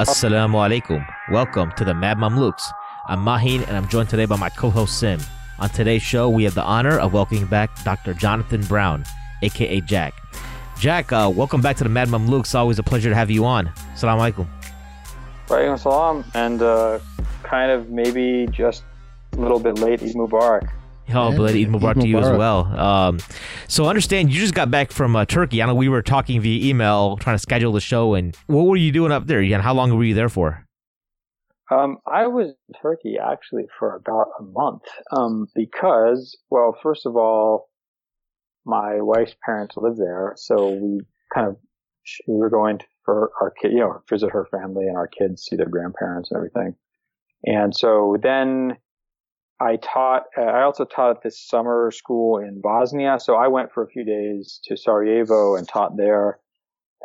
Assalamu alaikum. Welcome to the Mad Mamluks. I'm Mahin and I'm joined today by my co host Sim. On today's show, we have the honor of welcoming back Dr. Jonathan Brown, aka Jack. Jack, uh, welcome back to the Mad Mamluks. Always a pleasure to have you on. Assalamu alaikum. Walaikum salam. And uh, kind of maybe just a little bit late, Eid Mubarak. Oh, Yeah, but Eid Mubarak Eid to you as well. Um, so understand you just got back from uh, Turkey. I know we were talking via email, trying to schedule the show. And what were you doing up there? And how long were you there for? Um, I was in Turkey actually for about a month um, because, well, first of all, my wife's parents live there, so we kind of we were going to, for our kid, you know, visit her family and our kids see their grandparents and everything. And so then I taught. Uh, I also taught at this summer school in Bosnia, so I went for a few days to Sarajevo and taught there.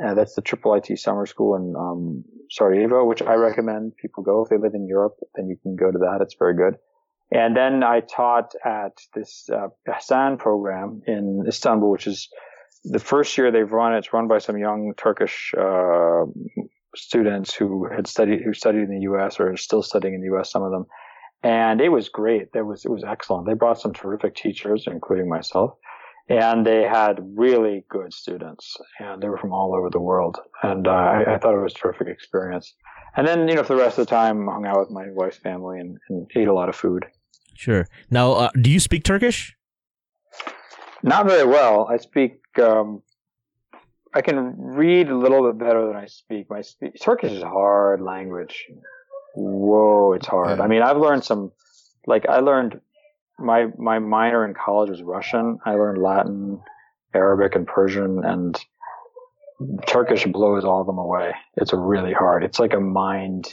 Uh, that's the Triple IT summer school in um, Sarajevo, which I recommend people go if they live in Europe. Then you can go to that; it's very good. And then I taught at this uh, Hassan program in Istanbul, which is the first year they've run. It's run by some young Turkish uh, students who had studied who studied in the U.S. or are still studying in the U.S. Some of them, and it was great. There was it was excellent. They brought some terrific teachers, including myself, and they had really good students, and they were from all over the world. And uh, I, I thought it was a terrific experience. And then you know for the rest of the time, I hung out with my wife's family and, and ate a lot of food. Sure. Now, uh, do you speak Turkish? Not very well. I speak. Um, I can read a little bit better than I speak. My spe- Turkish is a hard language. Whoa, it's hard. Yeah. I mean, I've learned some. Like I learned my my minor in college was Russian. I learned Latin, Arabic, and Persian, and Turkish blows all of them away. It's really hard. It's like a mind.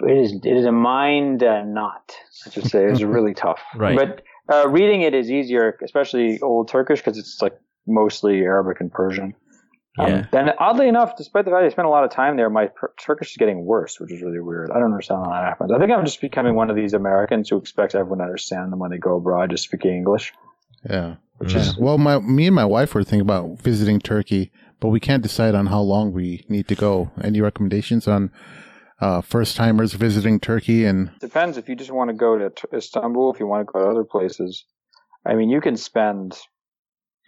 It is. It is a mind uh, knot. I should say. It's really tough. Right. But uh, reading it is easier, especially Old Turkish, because it's like mostly Arabic and Persian. Yeah. Um, and oddly enough, despite the fact I spent a lot of time there, my per- Turkish is getting worse, which is really weird. I don't understand how that happens. I think I'm just becoming one of these Americans who expects everyone to understand them when they go abroad, just speaking English. Yeah. Which Yeah. is Well, my me and my wife were thinking about visiting Turkey, but we can't decide on how long we need to go. Any recommendations on uh, first timers visiting Turkey? And depends if you just want to go to T- Istanbul, if you want to go to other places. I mean, you can spend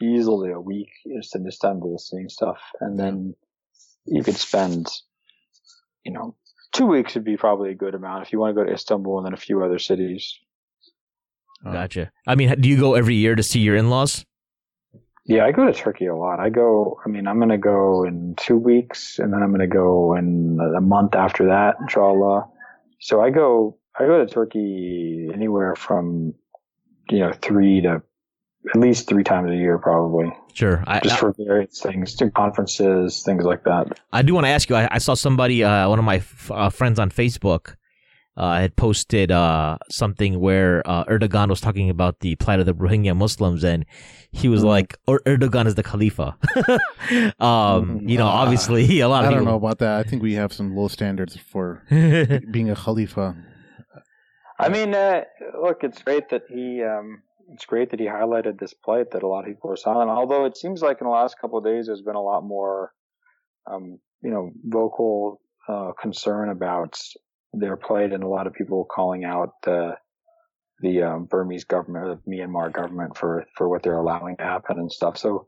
easily a week just in Istanbul seeing stuff, and then you could spend, you know, two weeks would be probably a good amount if you want to go to Istanbul and then a few other cities. uh, Gotcha. I mean, do you go every year to see your in-laws? Yeah, I go to Turkey a lot. I go, I mean, I'm going to go in two weeks and then I'm going to go in a month after that, inshallah. So I go, I go to Turkey anywhere from, you know, three to at least three times a year, probably Sure. I, just I, for various things, to conferences, things like that. I do want to ask you. I, I saw somebody, uh, one of my f- uh, friends on Facebook, uh, had posted uh, something where uh, Erdogan was talking about the plight of the Rohingya Muslims, and he was Mhm. like, "Er- "Erdogan is the Khalifa." um, Mhm. you know, Uh, obviously, a lot of I don't know about that. I think we have some low standards for being a Khalifa. I mean, uh, look, it's great that he, um, it's great that he highlighted this plight that a lot of people are silent. Although it seems like in the last couple of days, there's been a lot more, um, you know, vocal uh, concern about their plight, and a lot of people calling out the the um, Burmese government, the Myanmar government, for for what they're allowing to happen and stuff. So,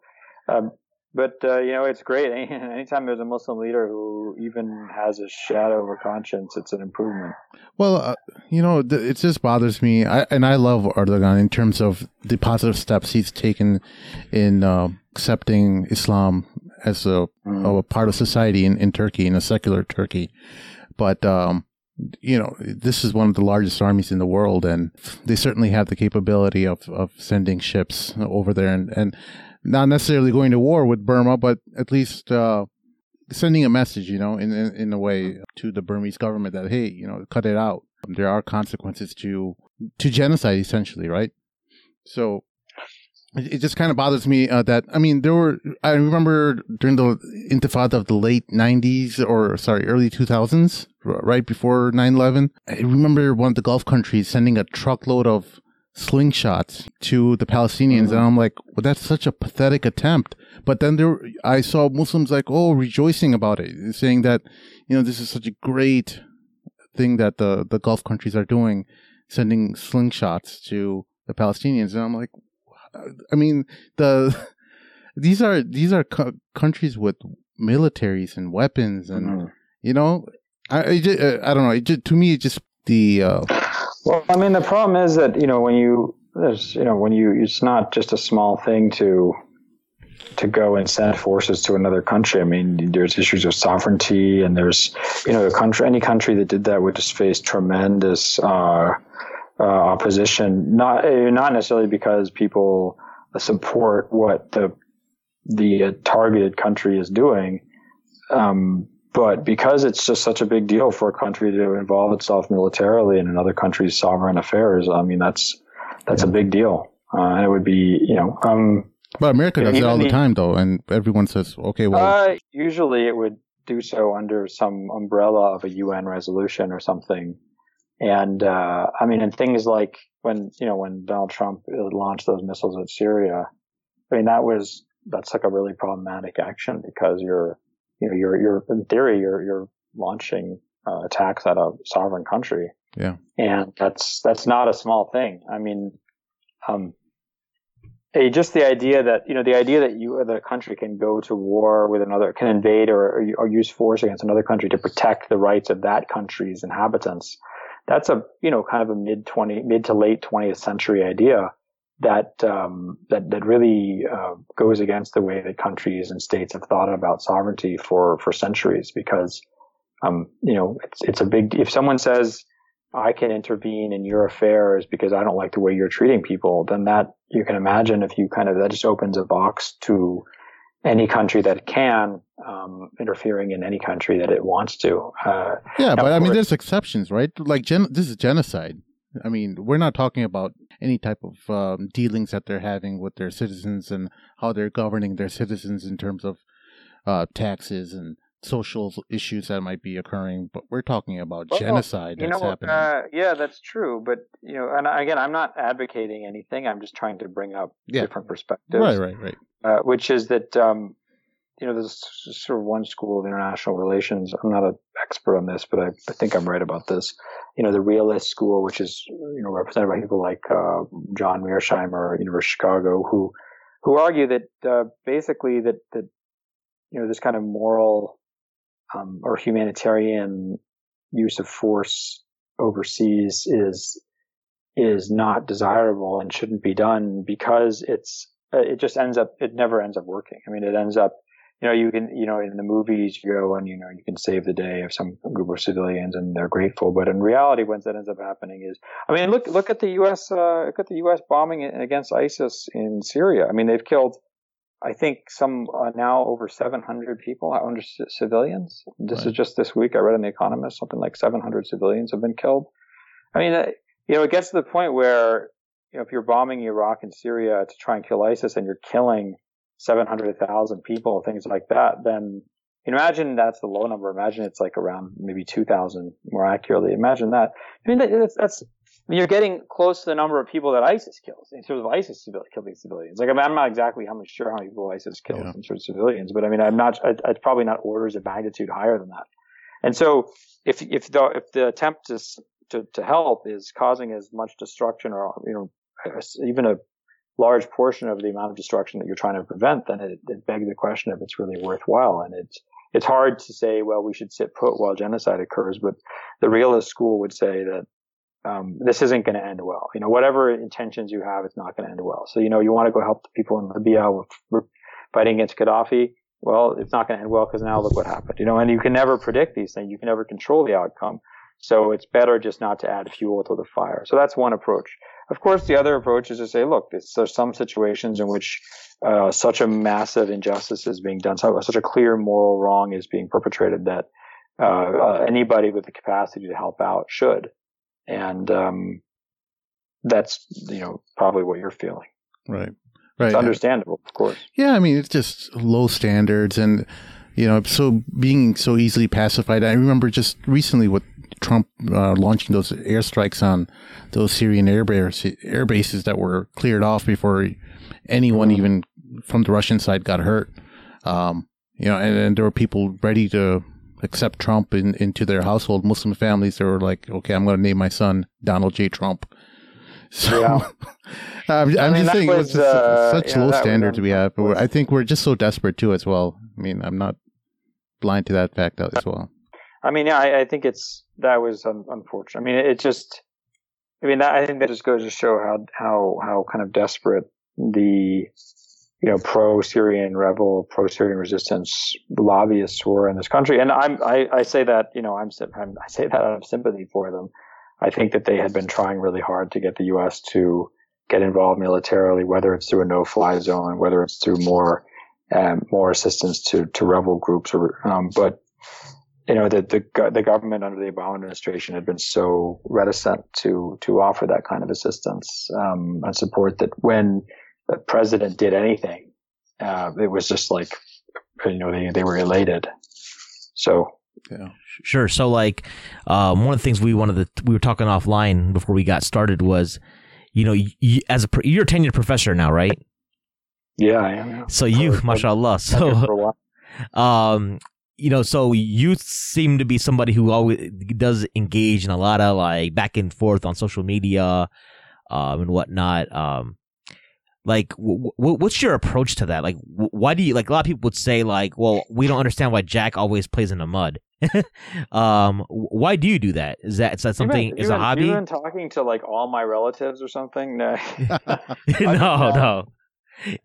um, but uh, you know, it's great. Anytime there's a Muslim leader who even has a shadow of a conscience, it's an improvement. Well, uh, you know, th- it just bothers me, I, and I love Erdogan in terms of the positive steps he's taken in uh, accepting Islam as a, Mm. a part of society in, in Turkey, in a secular Turkey. But um, you know, this is one of the largest armies in the world, and they certainly have the capability of, of sending ships over there, and, and not necessarily going to war with Burma, but at least uh, sending a message, you know, in, in in a way to the Burmese government that hey, you know, cut it out. There are consequences to to genocide, essentially, right? So it, it just kind of bothers me uh, that I mean, there were I remember during the Intifada of the late '90s or sorry, early 2000s, r- right before 9/11. I remember one of the Gulf countries sending a truckload of slingshots to the Palestinians, mm-hmm. and I'm like, well, that's such a pathetic attempt. But then there, I saw Muslims like, oh, rejoicing about it, saying that, you know, this is such a great thing that the the Gulf countries are doing, sending slingshots to the Palestinians, and I'm like, I mean, the these are these are co- countries with militaries and weapons, and mm-hmm. you know, I I, just, I don't know. It just, to me, it just the. Uh, well, I mean, the problem is that you know when you there's you know when you it's not just a small thing to to go and send forces to another country. I mean, there's issues of sovereignty, and there's you know, a country any country that did that would just face tremendous uh, uh, opposition. Not not necessarily because people support what the the targeted country is doing, um, but because it's just such a big deal for a country to involve itself militarily in another country's sovereign affairs. I mean, that's that's yeah. a big deal, uh, and it would be you know. Um, but America does it all the, the, time, though, and everyone says, "Okay, well." Uh, usually, it would do so under some umbrella of a UN resolution or something. And uh, I mean, and things like when you know when Donald Trump launched those missiles at Syria, I mean that was that's like a really problematic action because you're you know you're you're in theory you're you're launching uh, attacks at a sovereign country. Yeah, and that's that's not a small thing. I mean, um, a, just the idea that you know the idea that you the country can go to war with another can invade or, or, or use force against another country to protect the rights of that country's inhabitants that's a you know kind of a mid 20 mid to late 20th century idea that um, that that really uh, goes against the way that countries and states have thought about sovereignty for for centuries because um, you know it's it's a big if someone says I can intervene in your affairs because I don't like the way you're treating people then that you can imagine if you kind of that just opens a box to any country that can um, interfering in any country that it wants to. Uh, yeah, but I mean, there's exceptions, right? Like gen- this is genocide. I mean, we're not talking about any type of um, dealings that they're having with their citizens and how they're governing their citizens in terms of uh, taxes and social issues that might be occurring, but we're talking about well, genocide you that's know, happening. Uh, yeah, that's true. But you know, and again, I'm not advocating anything. I'm just trying to bring up yeah. different perspectives. Right, right, right. Uh, which is that um, you know, there's sort of one school of international relations. I'm not an expert on this, but I, I, think I'm right about this. You know, the realist school, which is you know represented by people like uh, John Mearsheimer, University of Chicago, who who argue that uh, basically that that you know this kind of moral um, or humanitarian use of force overseas is is not desirable and shouldn't be done because it's uh, it just ends up it never ends up working. I mean, it ends up you know you can you know in the movies you go and you know you can save the day of some group of civilians and they're grateful, but in reality, what that ends up happening is I mean look look at the U.S. Uh, look at the U.S. bombing against ISIS in Syria. I mean they've killed I think some uh, now over 700 people, under c- civilians. This right. is just this week. I read in The Economist something like 700 civilians have been killed. I mean, uh, you know, it gets to the point where, you know, if you're bombing Iraq and Syria to try and kill ISIS and you're killing 700,000 people, things like that, then imagine that's the low number. Imagine it's like around maybe 2,000 more accurately. Imagine that. I mean, that's, that's I mean, you're getting close to the number of people that ISIS kills in terms of ISIS killing civilians. Like, I mean, I'm not exactly how much sure how many people ISIS kills yeah. in terms of civilians, but I mean, I'm not, it's probably not orders of magnitude higher than that. And so if, if the, if the attempt to, to, to help is causing as much destruction or, you know, even a large portion of the amount of destruction that you're trying to prevent, then it, it begs the question if it's really worthwhile. And it's, it's hard to say, well, we should sit put while genocide occurs, but the realist school would say that um, this isn't going to end well. You know, whatever intentions you have, it's not going to end well. So, you know, you want to go help the people in Libya with fighting against Gaddafi. Well, it's not going to end well because now look what happened. You know, and you can never predict these things. You can never control the outcome. So it's better just not to add fuel to the fire. So that's one approach. Of course, the other approach is to say, look, there's some situations in which uh, such a massive injustice is being done, such a clear moral wrong is being perpetrated that uh, uh, anybody with the capacity to help out should and um, that's you know probably what you're feeling. Right. Right. It's understandable, of course. Yeah, I mean it's just low standards and you know so being so easily pacified. I remember just recently with Trump uh, launching those airstrikes on those Syrian air, air bases that were cleared off before anyone mm-hmm. even from the Russian side got hurt. Um, you know, and, and there were people ready to accept Trump in, into their household. Muslim families, they were like, okay, I'm going to name my son Donald J. Trump. So yeah. I'm, I'm mean, just saying it was, it's uh, such yeah, low standards we have. But I think we're just so desperate too, as well. I mean, I'm not blind to that fact as well. I mean, yeah, I, I think it's that was un- unfortunate. I mean, it, it just, I mean, that, I think that just goes to show how how how kind of desperate the you know, pro-Syrian rebel, pro-Syrian resistance lobbyists were in this country. And I'm, I, I say that, you know, I'm, I'm, I say that out of sympathy for them. I think that they had been trying really hard to get the U.S. to get involved militarily, whether it's through a no-fly zone, whether it's through more, um, more assistance to, to rebel groups or, um, but, you know, the, the, the government under the Obama administration had been so reticent to, to offer that kind of assistance, um, and support that when, the president did anything, uh, it was just like, you know, they, they were elated. So, yeah. Sure. So, like, um, one of the things we wanted to, we were talking offline before we got started was, you know, you, as a, you're a tenured professor now, right? Yeah, I am. Yeah. So you, mashallah. So, um, you know, so you seem to be somebody who always does engage in a lot of like back and forth on social media, um, and whatnot. Um, like w- w- what's your approach to that? Like w- why do you like a lot of people would say like well we don't understand why jack always plays in the mud. Um why do you do that? Is that is that something been, is a hobby You've been talking to like all my relatives or something? No no no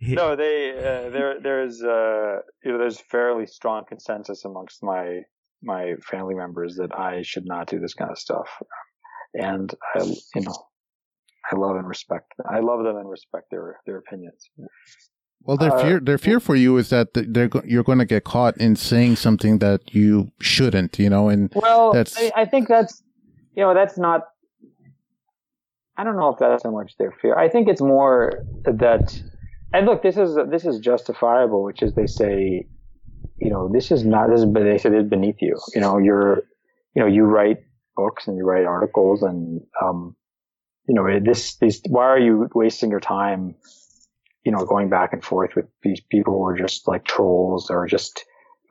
no they uh, there there's uh you know there's fairly strong consensus amongst my my family members that i should not do this kind of stuff and i you know I love and respect. I love them and respect their their opinions. Well, their fear uh, their fear for you is that they're you're going to get caught in saying something that you shouldn't, you know, and well, that's I, I think that's you know that's not. I don't know if that's so much their fear. I think it's more that, and look, this is this is justifiable, which is they say, you know, this is not this is they said it's beneath you. You know, you're, you know, you write books and you write articles and um, you know, this, these, why are you wasting your time, you know, going back and forth with these people who are just like trolls or just,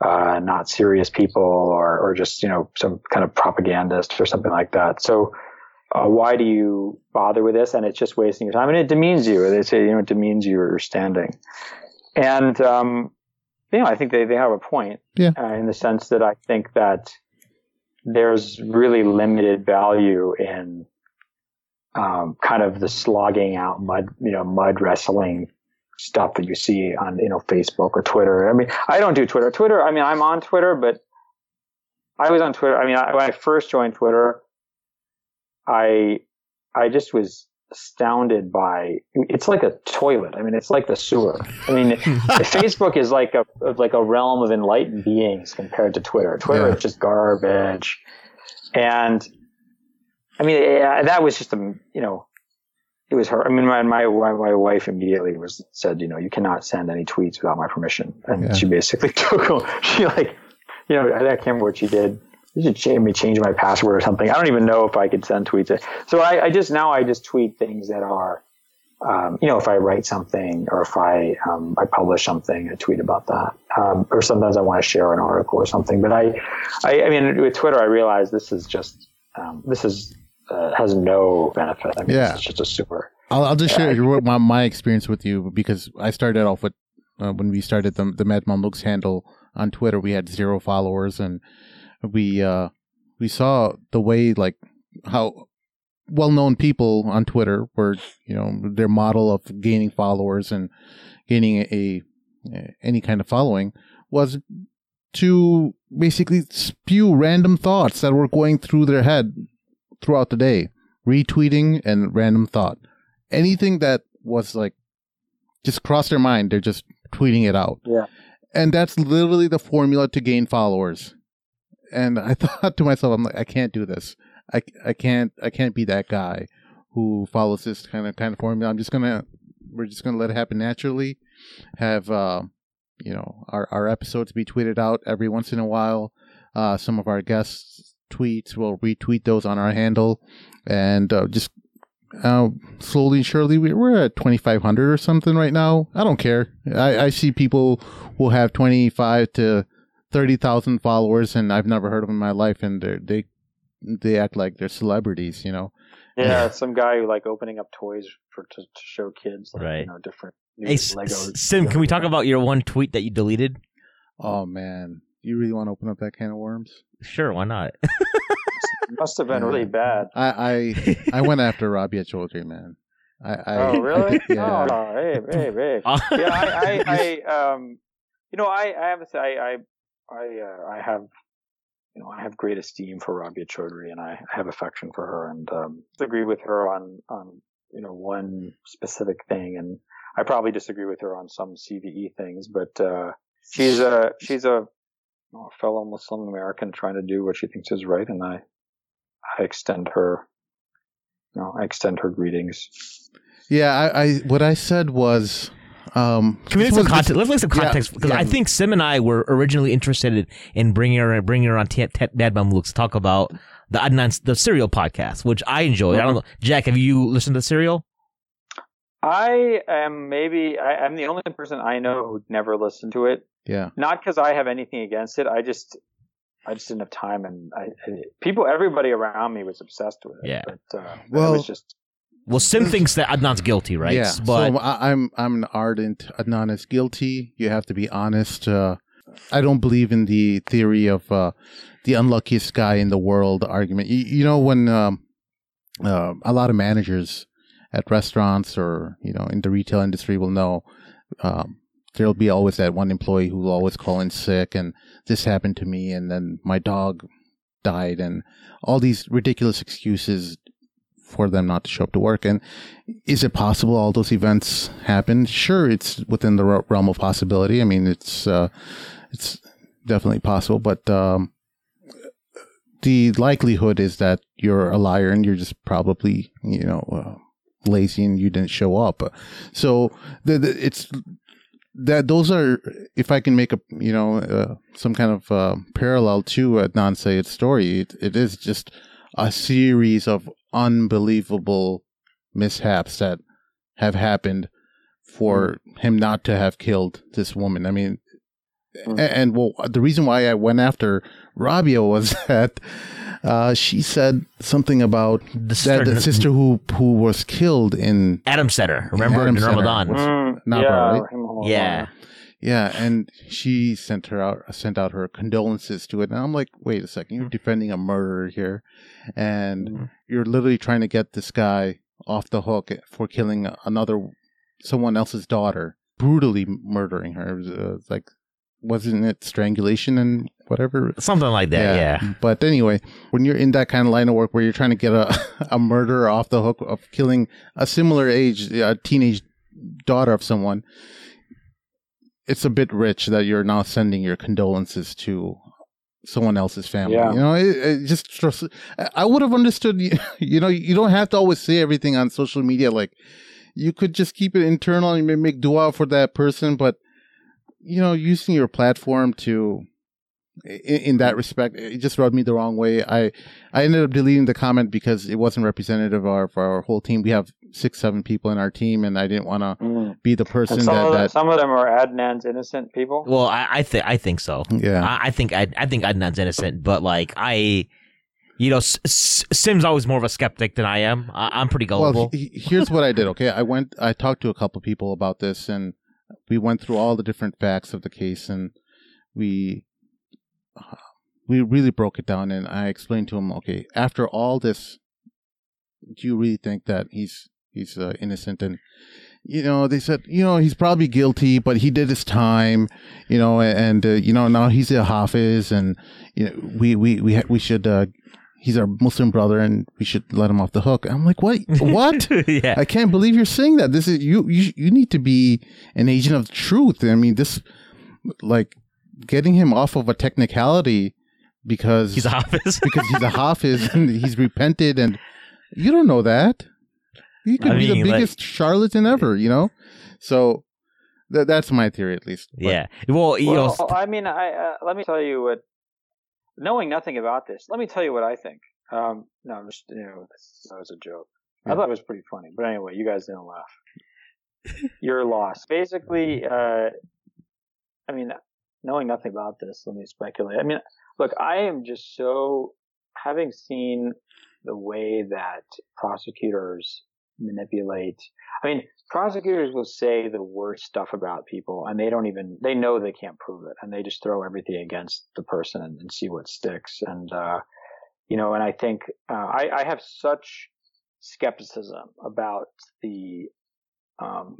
uh, not serious people or, or just, you know, some kind of propagandist or something like that. So, uh, why do you bother with this? And it's just wasting your time and it demeans you. They say, you know, it demeans your standing. And, um, you know, I think they, they have a point yeah. uh, in the sense that I think that there's really limited value in um, kind of the slogging out mud, you know, mud wrestling stuff that you see on, you know, Facebook or Twitter. I mean, I don't do Twitter. Twitter, I mean, I'm on Twitter, but I was on Twitter. I mean, I, when I first joined Twitter, I, I just was astounded by it's like a toilet. I mean, it's like the sewer. I mean, Facebook is like a like a realm of enlightened beings compared to Twitter. Twitter yeah. is just garbage, and I mean, eh, eh, that was just a, you know, it was her. I mean, my, my, my wife immediately was said, you know, you cannot send any tweets without my permission. And yeah. she basically took them. She like, you know, I can't remember what she did. She should change me, change my password or something. I don't even know if I could send tweets. So I, I just, now I just tweet things that are, um, you know, if I write something or if I, um, I publish something, I tweet about that. Um, or sometimes I want to share an article or something. But I, I, I mean, with Twitter, I realize this is just, um, this is uh, has no benefit. I mean, yeah. it's just a super. I'll, I'll just share my, my experience with you because I started off with uh, when we started the the Mad Mamluks handle on Twitter. We had zero followers, and we uh, we saw the way like how well known people on Twitter were, you know, their model of gaining followers and gaining a, a any kind of following was to basically spew random thoughts that were going through their head throughout the day, retweeting and random thought. Anything that was like just crossed their mind, they're just tweeting it out. Yeah. And that's literally the formula to gain followers. And I thought to myself, I'm like, I can't do this. I, I can't I can't be that guy who follows this kind of kind of formula. I'm just gonna we're just gonna let it happen naturally. Have uh, you know our our episodes be tweeted out every once in a while. Uh, some of our guests tweets, we'll retweet those on our handle, and uh, just uh, slowly and surely we- we're at 2,500 or something right now. I don't care. I, I see people who have 25 to 30,000 followers, and I've never heard of them in my life, and they're, they they act like they're celebrities, you know. Yeah, some guy who like opening up toys for to, to show kids, like, Right. You know, different new Hey, S- Lego. S- Sim, can we talk about your one tweet that you deleted? Oh man, you really want to open up that can of worms? Sure, why not? Must have been Yeah. really bad. I I, I went after Rabia Chaudhry, man. I, I oh, really? I- yeah. Oh, hey, hey, hey. yeah, I, I, I, um, you know, I, I have to say, I, I, I, uh, I have, you know, I have great esteem for Rabia Chaudhry, and I have affection for her, and um, agree with her on, on, you know, one specific thing, and I probably disagree with her on some CVE things, but uh, she's a, she's a, you know, fellow Muslim American trying to do what she thinks is right, and I, I extend her, you know, I extend her greetings. Yeah, I, I what I said was um Can we this get some context? Let's make some context because yeah. I think Sim and I were originally interested in, in bringing her bringing her on T- T- Mad Mamluks to talk about the Adnan the Serial podcast, which I enjoy. I don't know, Jack. Have you listened to Serial? I am maybe I, I'm the only person I know who never listened to it. Yeah. Not because I have anything against it. I just I just didn't have time, and I, I people everybody around me was obsessed with it. Yeah. But uh, Well- it was just Well, Sim thinks that Adnan's guilty, right? Yeah. But so I, I'm I'm an ardent Adnan is guilty. You have to be honest. Uh, I don't believe in the theory of uh, the unluckiest guy in the world argument. You, you know when um, uh, a lot of managers at restaurants or you know in the retail industry will know um, there'll be always that one employee who will always call in sick and this happened to me and then my dog died and all these ridiculous excuses for them not to show up to work. And is it possible all those events happened sure it's within the realm of possibility. I mean it's uh it's definitely possible but um the likelihood is that you're a liar and you're just probably you know uh, lazy and you didn't show up. So the, the, it's that those are if i can make a you know uh, some kind of uh, parallel to Adnan Syed story it, it is just a series of unbelievable mishaps that have happened for him not to have killed this woman i mean Mm. a- and well the reason why i went after rabia was that uh, she said something about the that sister, the sister who who was killed in ADAMS Center, remember Adam in Center Ramadan? was- Mm, not yeah, right? Rahim Allah. Yeah. Yeah, and she sent her out sent out her condolences to it, and I'm like, wait a second, you're defending a murderer here, and Mhm. you're literally trying to get this guy off the hook for killing another someone else's daughter, brutally murdering her. It was, uh, like, wasn't it strangulation and whatever? Something like that. Yeah. But anyway, when you're in that kind of line of work where you're trying to get a a murderer off the hook of killing a similar age, a teenage daughter of someone, it's a bit rich that you're now sending your condolences to someone else's family. Yeah. You know, it, it just stress- I- would have understood. You, know, you don't have to always say everything on social media. Like, you could just keep it internal and may- make dua for that person, but you know, using your platform to in, in that respect, it just rubbed me the wrong way. I I ended up deleting the comment because it wasn't representative of our, of our whole team. We have six, seven people in our team, and I didn't want to Mm. be the person And some, that, of them, that some of them are Adnan's innocent people. Well, I, I think I think so. yeah. I, I think I, I think Adnan's innocent, but like I, you know, S- S- Sim's always more of a skeptic than I am. I, I'm pretty gullible. Well, he, he- here's what I did. Okay, I went. I talked to a couple people about this, and we went through all the different facts of the case, and we uh, we really broke it down. And I explained to him, okay, after all this, do you really think that he's he's uh, innocent? And you know, they said, you know, he's probably guilty, but he did his time. You know, and uh, you know now he's a hafiz, and you know we we we ha- we should. Uh, He's our Muslim brother, and we should let him off the hook. I'm like, what? What? yeah. I can't believe you're saying that. This is you. You you need to be an agent of truth. I mean, this like getting him off of a technicality because He's a hafiz. because he's a hafiz and he's repented, and you don't know that. He could I be the mean, like- biggest charlatan ever. You know, so th- that's my theory, at least. But- yeah. Well, you know, Well, I mean, I uh, let me tell you what knowing nothing about this, let me tell you what I think. Um, no, I'm just, you know, that was a joke. I thought it was pretty funny, but anyway, you guys didn't laugh. You're lost. Basically, uh, I mean, knowing nothing about this, let me speculate. I mean, look, I am just so having seen the way that prosecutors manipulate. I mean, prosecutors will say the worst stuff about people and they don't even, they know they can't prove it and they just throw everything against the person and, and see what sticks. And, uh, you know, and I think, uh, I, I have such skepticism about the, um,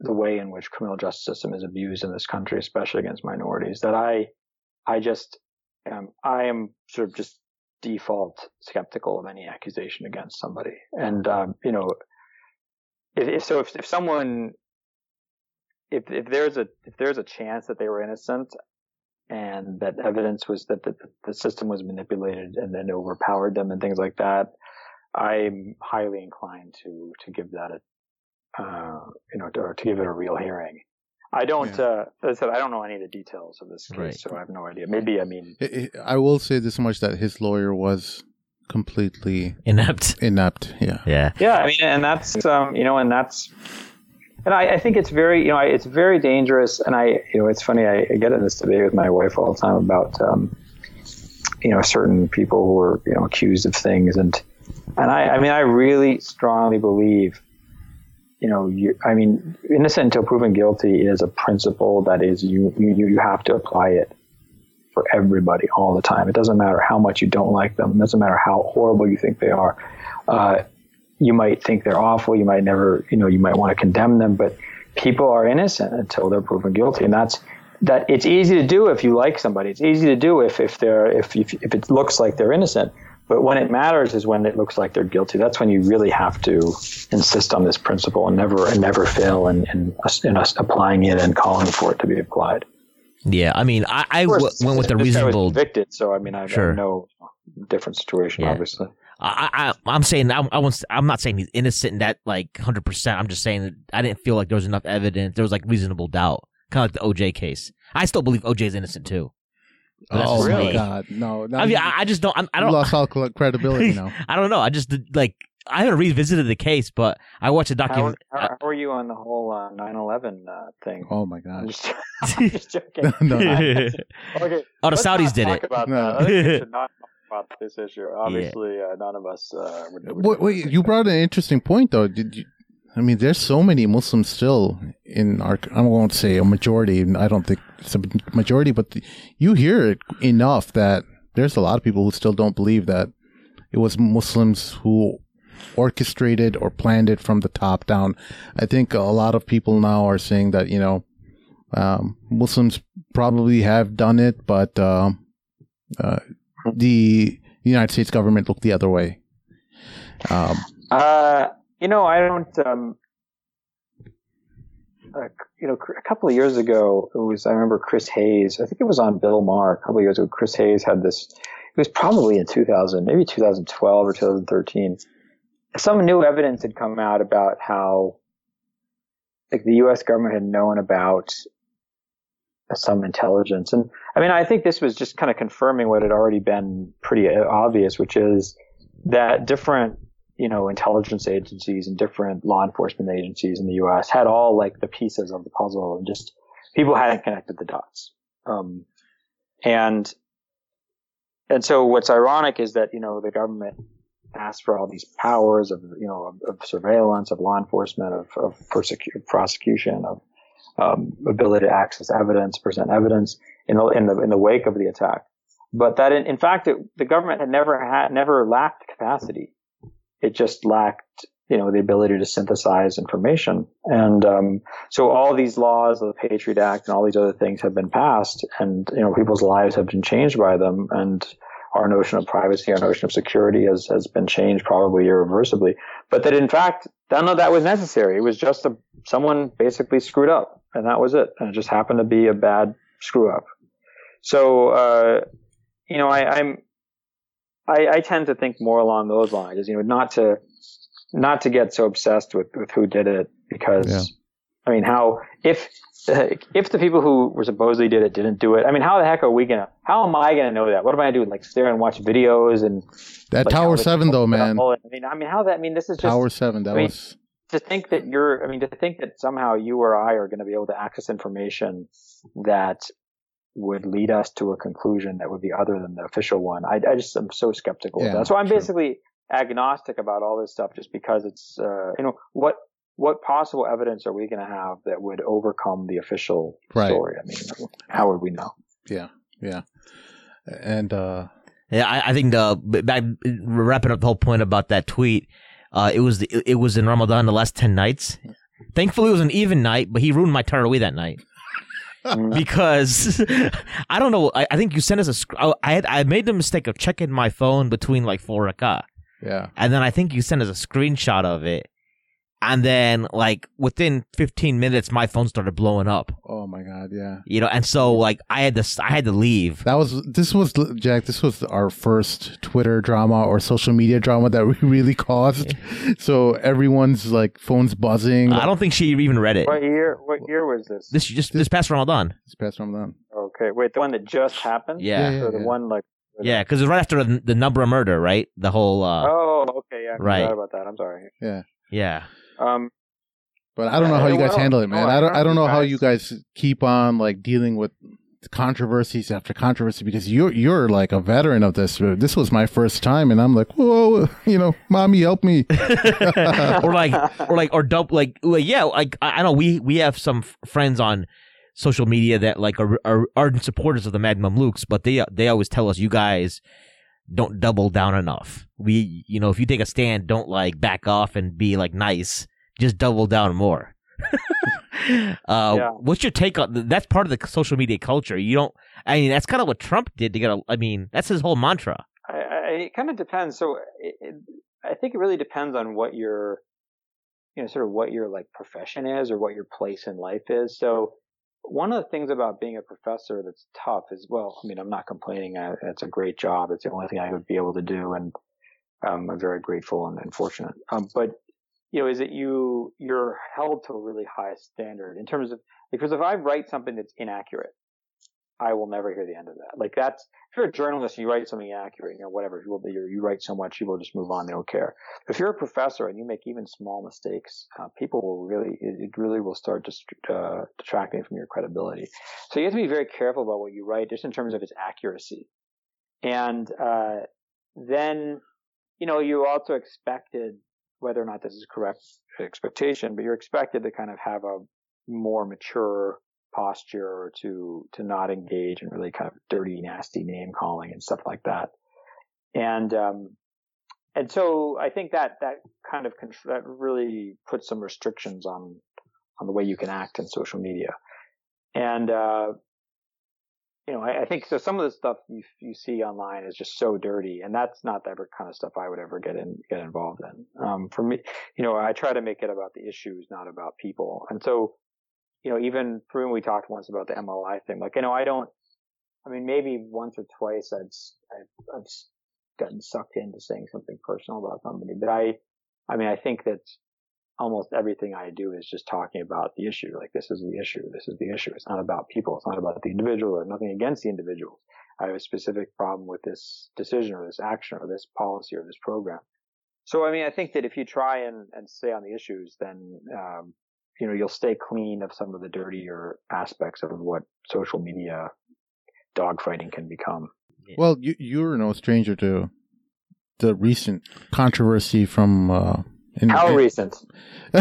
the way in which criminal justice system is abused in this country, especially against minorities, that I, I just, um, I am sort of just default skeptical of any accusation against somebody. And, um, you know, if, if, so if, if someone, if, if there's a, if there's a chance that they were innocent and that evidence was that the, the system was manipulated and then overpowered them and things like that, I'm highly inclined to, to give that a, uh, you know, to, to give it a real hearing. I don't. Yeah. Uh, as I said, I don't know any of the details of this case, right. so I have no idea. Maybe I mean, I will say this much: that his lawyer was completely inept. Inept. Yeah. Yeah. Yeah. I mean, and that's um, you know, and that's, and I, I think it's very, you know, it's very dangerous. And I, you know, it's funny. I, I get in this debate with my wife all the time about, um, you know, certain people who are you know accused of things, and and I, I mean, I really strongly believe you know, you, I mean, innocent until proven guilty is a principle that is you, you, you have to apply it for everybody all the time. It doesn't matter how much you don't like them. It doesn't matter how horrible you think they are. Uh, you might think they're awful. You might never, you know, you might want to condemn them, but people are innocent until they're proven guilty. And that's, that it's easy to do if you like somebody. It's easy to do if, if they're, if, if, if it looks like they're innocent. But when it matters is when it looks like they're guilty. That's when you really have to insist on this principle and never and never fail in, in, in us applying it and calling for it to be applied. Yeah, I mean, I, I w- went with the reasonable. convicted, so I mean, I, sure. I know different situation, yeah. obviously. I, I am saying I, I was I'm not saying he's innocent in that like hundred percent. I'm just saying that I didn't feel like there was enough evidence. There was like reasonable doubt, kind of like the OJ case. I still believe OJ is innocent too. Oh really? my god, no! I mean, I, I just don't. I, I don't. lost all credibility now. I don't know. I just like I haven't revisited the case, but I watched a documentary. How, how, how, are you on the whole uh, 9/11 uh, thing? Oh my god! I'm just, I'm just joking. no, no. okay. Oh, the Saudis did it. About no. that. not about this issue. Obviously, yeah. uh, none of us. Uh, would, would wait, wait, you brought an interesting point, though. Did you? I mean, there's so many Muslims still in our. I won't say a majority. I don't think it's a majority, but the, you hear it enough that there's a lot of people who still don't believe that it was Muslims who orchestrated or planned it from the top down. I think a lot of people now are saying that you know um, Muslims probably have done it, but uh, uh, the United States government looked the other way. Um, uh, you know, I don't. Um, uh, you know, a couple of years ago, it was. I remember Chris Hayes. I think it was on Bill Maher. A couple of years ago, Chris Hayes had this. It was probably in 2000, maybe 2012 or 2013. Some new evidence had come out about how, like, the U.S. government had known about some intelligence, and I mean, I think this was just kind of confirming what had already been pretty obvious, which is that different you know, intelligence agencies and different law enforcement agencies in the U.S. had all like the pieces of the puzzle and just people hadn't connected the dots. Um, and, and so what's ironic is that, you know, the government asked for all these powers of, you know, of, of surveillance, of law enforcement, of, of persecu- prosecution, of, um, ability to access evidence, present evidence in the, in the, in the wake of the attack. But that in, in fact, it, the government had never had, never lacked capacity it just lacked, you know, the ability to synthesize information. And um, so all these laws, the Patriot Act, and all these other things have been passed, and you know, people's lives have been changed by them, and our notion of privacy, our notion of security has has been changed probably irreversibly. But that in fact, none of that was necessary. It was just a someone basically screwed up, and that was it. And it just happened to be a bad screw up. So, uh, you know, I, I'm I, I tend to think more along those lines, is you know, not to not to get so obsessed with with who did it because yeah. I mean, how if if the people who were supposedly did it didn't do it, I mean, how the heck are we gonna? How am I gonna know that? What am I gonna do? Like stare and watch videos and that like, Tower Seven though, man. I mean, I mean, how that? I mean, this is just Tower Seven. That I mean, was to think that you're. I mean, to think that somehow you or I are going to be able to access information that would lead us to a conclusion that would be other than the official one. I, I just am so skeptical Yeah, of that. So I'm true. basically agnostic about all this stuff just because it's, uh, you know, what, what possible evidence are we going to have that would overcome the official Right. story? I mean, how would we know? yeah, yeah, and uh, Yeah, I, I think the back wrapping up the whole point about that tweet. Uh, it was the, it was in Ramadan the last ten nights. Thankfully, it was an even night, but he ruined my Tarawih that night. because I don't know. I, I think you sent us a. sc- I I had I made the mistake of checking my phone between like four o'clock. yeah, and then I think you sent us a screenshot of it, and then like within fifteen minutes, my phone started blowing up. oh my god, yeah. You know, and so like I had to I had to leave. That was this was Jack. This was our first Twitter drama or social media drama that we really caused. So everyone's like phones buzzing. I don't think she even read it. What year, what year was this? This just this past Ramadan. It's past Ramadan. Okay. Wait, the one that just happened? Yeah. Yeah, Or the yeah. one like, Yeah, because it was right after the, the Nabra of murder, right? The whole, uh, oh, okay. Yeah. I Right. about that. I'm sorry. Yeah. Yeah. Um, But I don't know how you guys well, handle it, man. no, I I don't. I don't don't know how you guys keep on like dealing with controversies after controversy because you're you're like a veteran of this. This was my first time, and I'm like, whoa, you know, mommy, help me. or like, or like, or double, like, like, yeah, like I, I know we we have some f- friends on social media that like are, are ardent supporters of the Mad Mamluks, but they they always tell us you guys don't double down enough. We, you know, if you take a stand, don't like back off and be like nice. Just double down more. uh, Yeah. What's your take on that's part of the social media culture? You don't. I mean, that's kind of what Trump did to get. A, I mean, that's his whole mantra. I, I, it kind of depends. So it, it, I think it really depends on what your, you know, sort of what your like profession is or what your place in life is. So one of the things about being a professor that's tough is, well, I mean, I'm not complaining. I, it's a great job. It's the only thing I would be able to do. And um, I'm very grateful and, and fortunate. Um, but, you know, is that you, you're held to a really high standard in terms of, because if I write something that's inaccurate, I will never hear the end of that. Like that's, if you're a journalist you write something inaccurate, you know, whatever, you will be, you write so much, people just move on, they don't care. If you're a professor and you make even small mistakes, uh, people will really, it, it really will start just, uh, detracting from your credibility. So you have to be very careful about what you write, just in terms of its accuracy. And, uh, then, you know, you also expected, whether or not this is correct expectation, but you're expected to kind of have a more mature posture to to not engage in really kind of dirty, nasty name calling and stuff like that. And um, and so I think that that kind of that really puts some restrictions on on the way you can act in social media. And uh, you know, I, I think so. Some of the stuff you you see online is just so dirty, and that's not the kind of stuff I would ever get in get involved in. Um, for me, you know, I try to make it about the issues, not about people. And so, you know, even for when we talked once about the MLI thing, like, you know, I don't, I mean, maybe once or twice s- I've, I've gotten sucked into saying something personal about somebody, but I, I mean, I think that almost everything I do is just talking about the issue. Like, this is the issue. This is the issue. It's not about people. It's not about the individual or nothing against the individuals. I have a specific problem with this decision or this action or this policy or this program. So, I mean, I think that if you try and, and stay on the issues, then, um, you know, you'll stay clean of some of the dirtier aspects of what social media dogfighting can become. Well, you you're no stranger to the recent controversy from. Uh, in, How recent?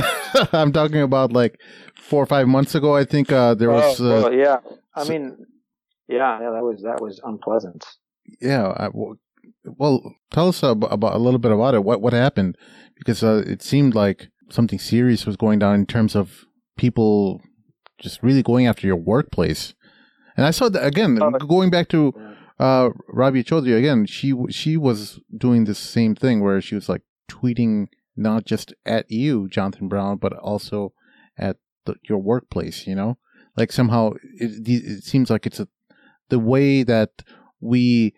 I'm talking about like four or five months ago. I think uh, there was. oh, uh, well, yeah. I so- mean, yeah, yeah, that was that was unpleasant. yeah. I, well, tell us about, about a little bit about it. What what happened? Because uh, it seemed like something serious was going down in terms of people just really going after your workplace. And I saw that again, Oh. going back to uh, Rabia Chaudhry again. She she was doing this same thing where she was like tweeting not just at you, Jonathan Brown, but also at the, your workplace. You know, like somehow it, it seems like it's a the way that we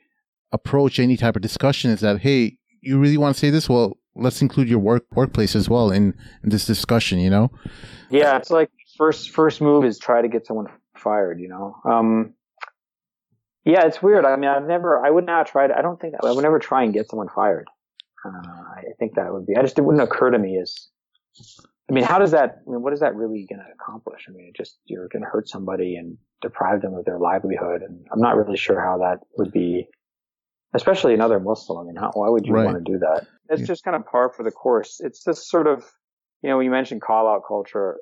approach any type of discussion is that hey, you really want to say this? Well, let's include your work workplace as well in, in this discussion. You know? Yeah, it's like first first move is try to get someone fired. You know. Um, yeah, it's weird. I mean, I've never, I would not try to, I don't think, I would never try and get someone fired. Uh, I think that would be, I just, it wouldn't occur to me as, I mean, how does that, I mean, what is that really going to accomplish? I mean, it just, you're going to hurt somebody and deprive them of their livelihood. And I'm not really sure how that would be, especially another Muslim. I mean, how, why would you right. want to do that? It's yeah. just kind of par for the course. It's just sort of, you know, when you mentioned call out culture,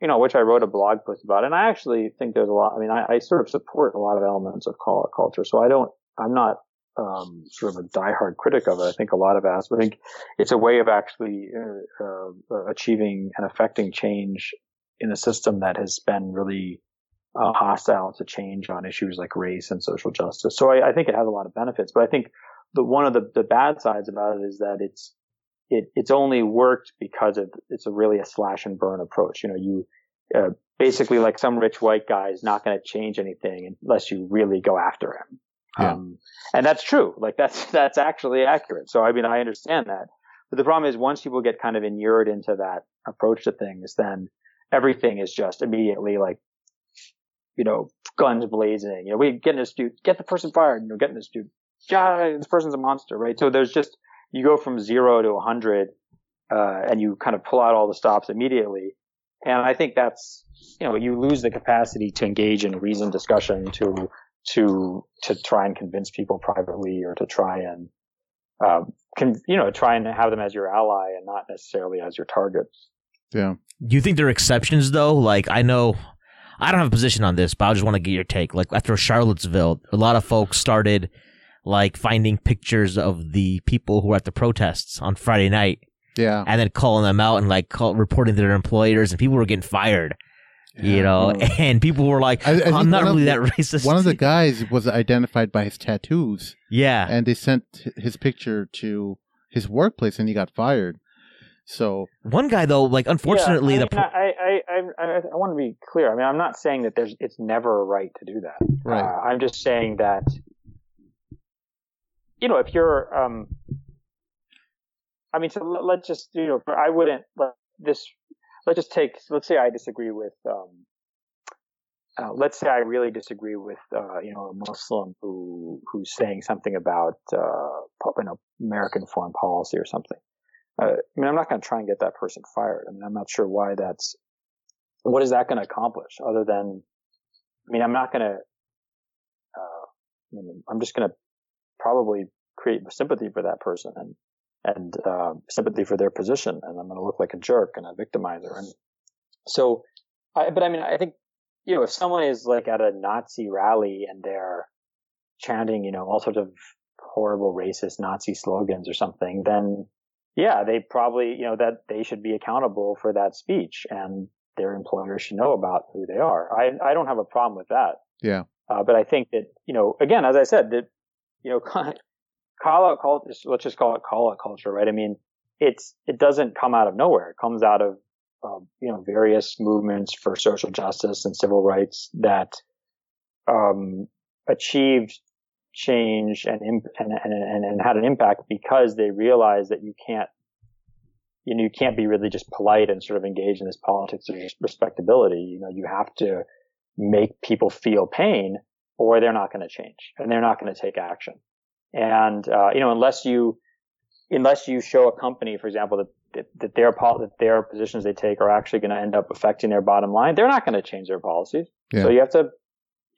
you know, which I wrote a blog post about. And I actually think there's a lot, I mean, I, I sort of support a lot of elements of call out culture. So I don't, I'm not, um, sort of a diehard critic of it. I think a lot of us, I think it's a way of actually, uh, uh, achieving and affecting change in a system that has been really, uh, hostile to change on issues like race and social justice. So I, I think it has a lot of benefits, but I think the, one of the, the bad sides about it is that it's, it, it's only worked because of, it's a really a slash and burn approach. You know, you, uh, basically like some rich white guy is not going to change anything unless you really go after him. Yeah. Um, and that's true. Like that's, that's actually accurate. So, I mean, I understand that. But the problem is once people get kind of inured into that approach to things, then everything is just immediately like, you know, guns blazing. You know, we get this dude, get the person fired. You know, getting this dude, yeah, this person's a monster, right? So there's just, you go from zero to a hundred, uh, and you kind of pull out all the stops immediately. And I think that's, you know, you lose the capacity to engage in reasoned discussion to, to, to try and convince people privately or to try and, um, can, you know, try and have them as your ally and not necessarily as your target. Yeah. Do you think there are exceptions though? Like I know I don't have a position on this, but I just want to get your take. Like after Charlottesville, a lot of folks started like finding pictures of the people who were at the protests on Friday night. Yeah. And then calling them out and like call, reporting to their employers and people were getting fired. Yeah. You know, and people were like, I, I "I'm not really that racist." One of the guys was identified by his tattoos. Yeah, and they sent his picture to his workplace, and he got fired. So one guy though, like unfortunately, yeah, I, mean, the I, I, I, I, I want to be clear. I mean, I'm not saying that there's it's never a right to do that. Right. Uh, I'm just saying that you know, if you're, um, I mean, so let, us just, you know, I wouldn't let this, let's just take, let's say I disagree with, um, uh, let's say I really disagree with, uh, you know, a Muslim who, who's saying something about, uh, you know, American foreign policy or something. Uh, I mean, I'm not going to try and get that person fired. I mean, I'm not sure why that's, what is that going to accomplish other than, I mean, I'm not going to, uh, I mean, I'm just going to probably create sympathy for that person and and uh, sympathy for their position, and I'm going to look like a jerk and a victimizer. And so, I, but I mean, I think you know, if someone is like at a Nazi rally and they're chanting, you know, all sorts of horrible racist Nazi slogans or something, then yeah, they probably, you know, that they should be accountable for that speech and their employer should know about who they are. I, I don't have a problem with that. Yeah. Uh, but I think that, you know, again, as I said, that, you know, call out culture, let's just call it call out culture, right? I mean, it's, it doesn't come out of nowhere. It comes out of, um, you know, various movements for social justice and civil rights that, um, achieved change and, and, and, and had an impact because they realized that you can't, you know, you can't be really just polite and sort of engage in this politics of respectability. You know, you have to make people feel pain or they're not going to change and they're not going to take action. And, uh, you know, unless you, unless you show a company, for example, that, that, that their, that their positions they take are actually going to end up affecting their bottom line, they're not going to change their policies. Yeah. So you have to,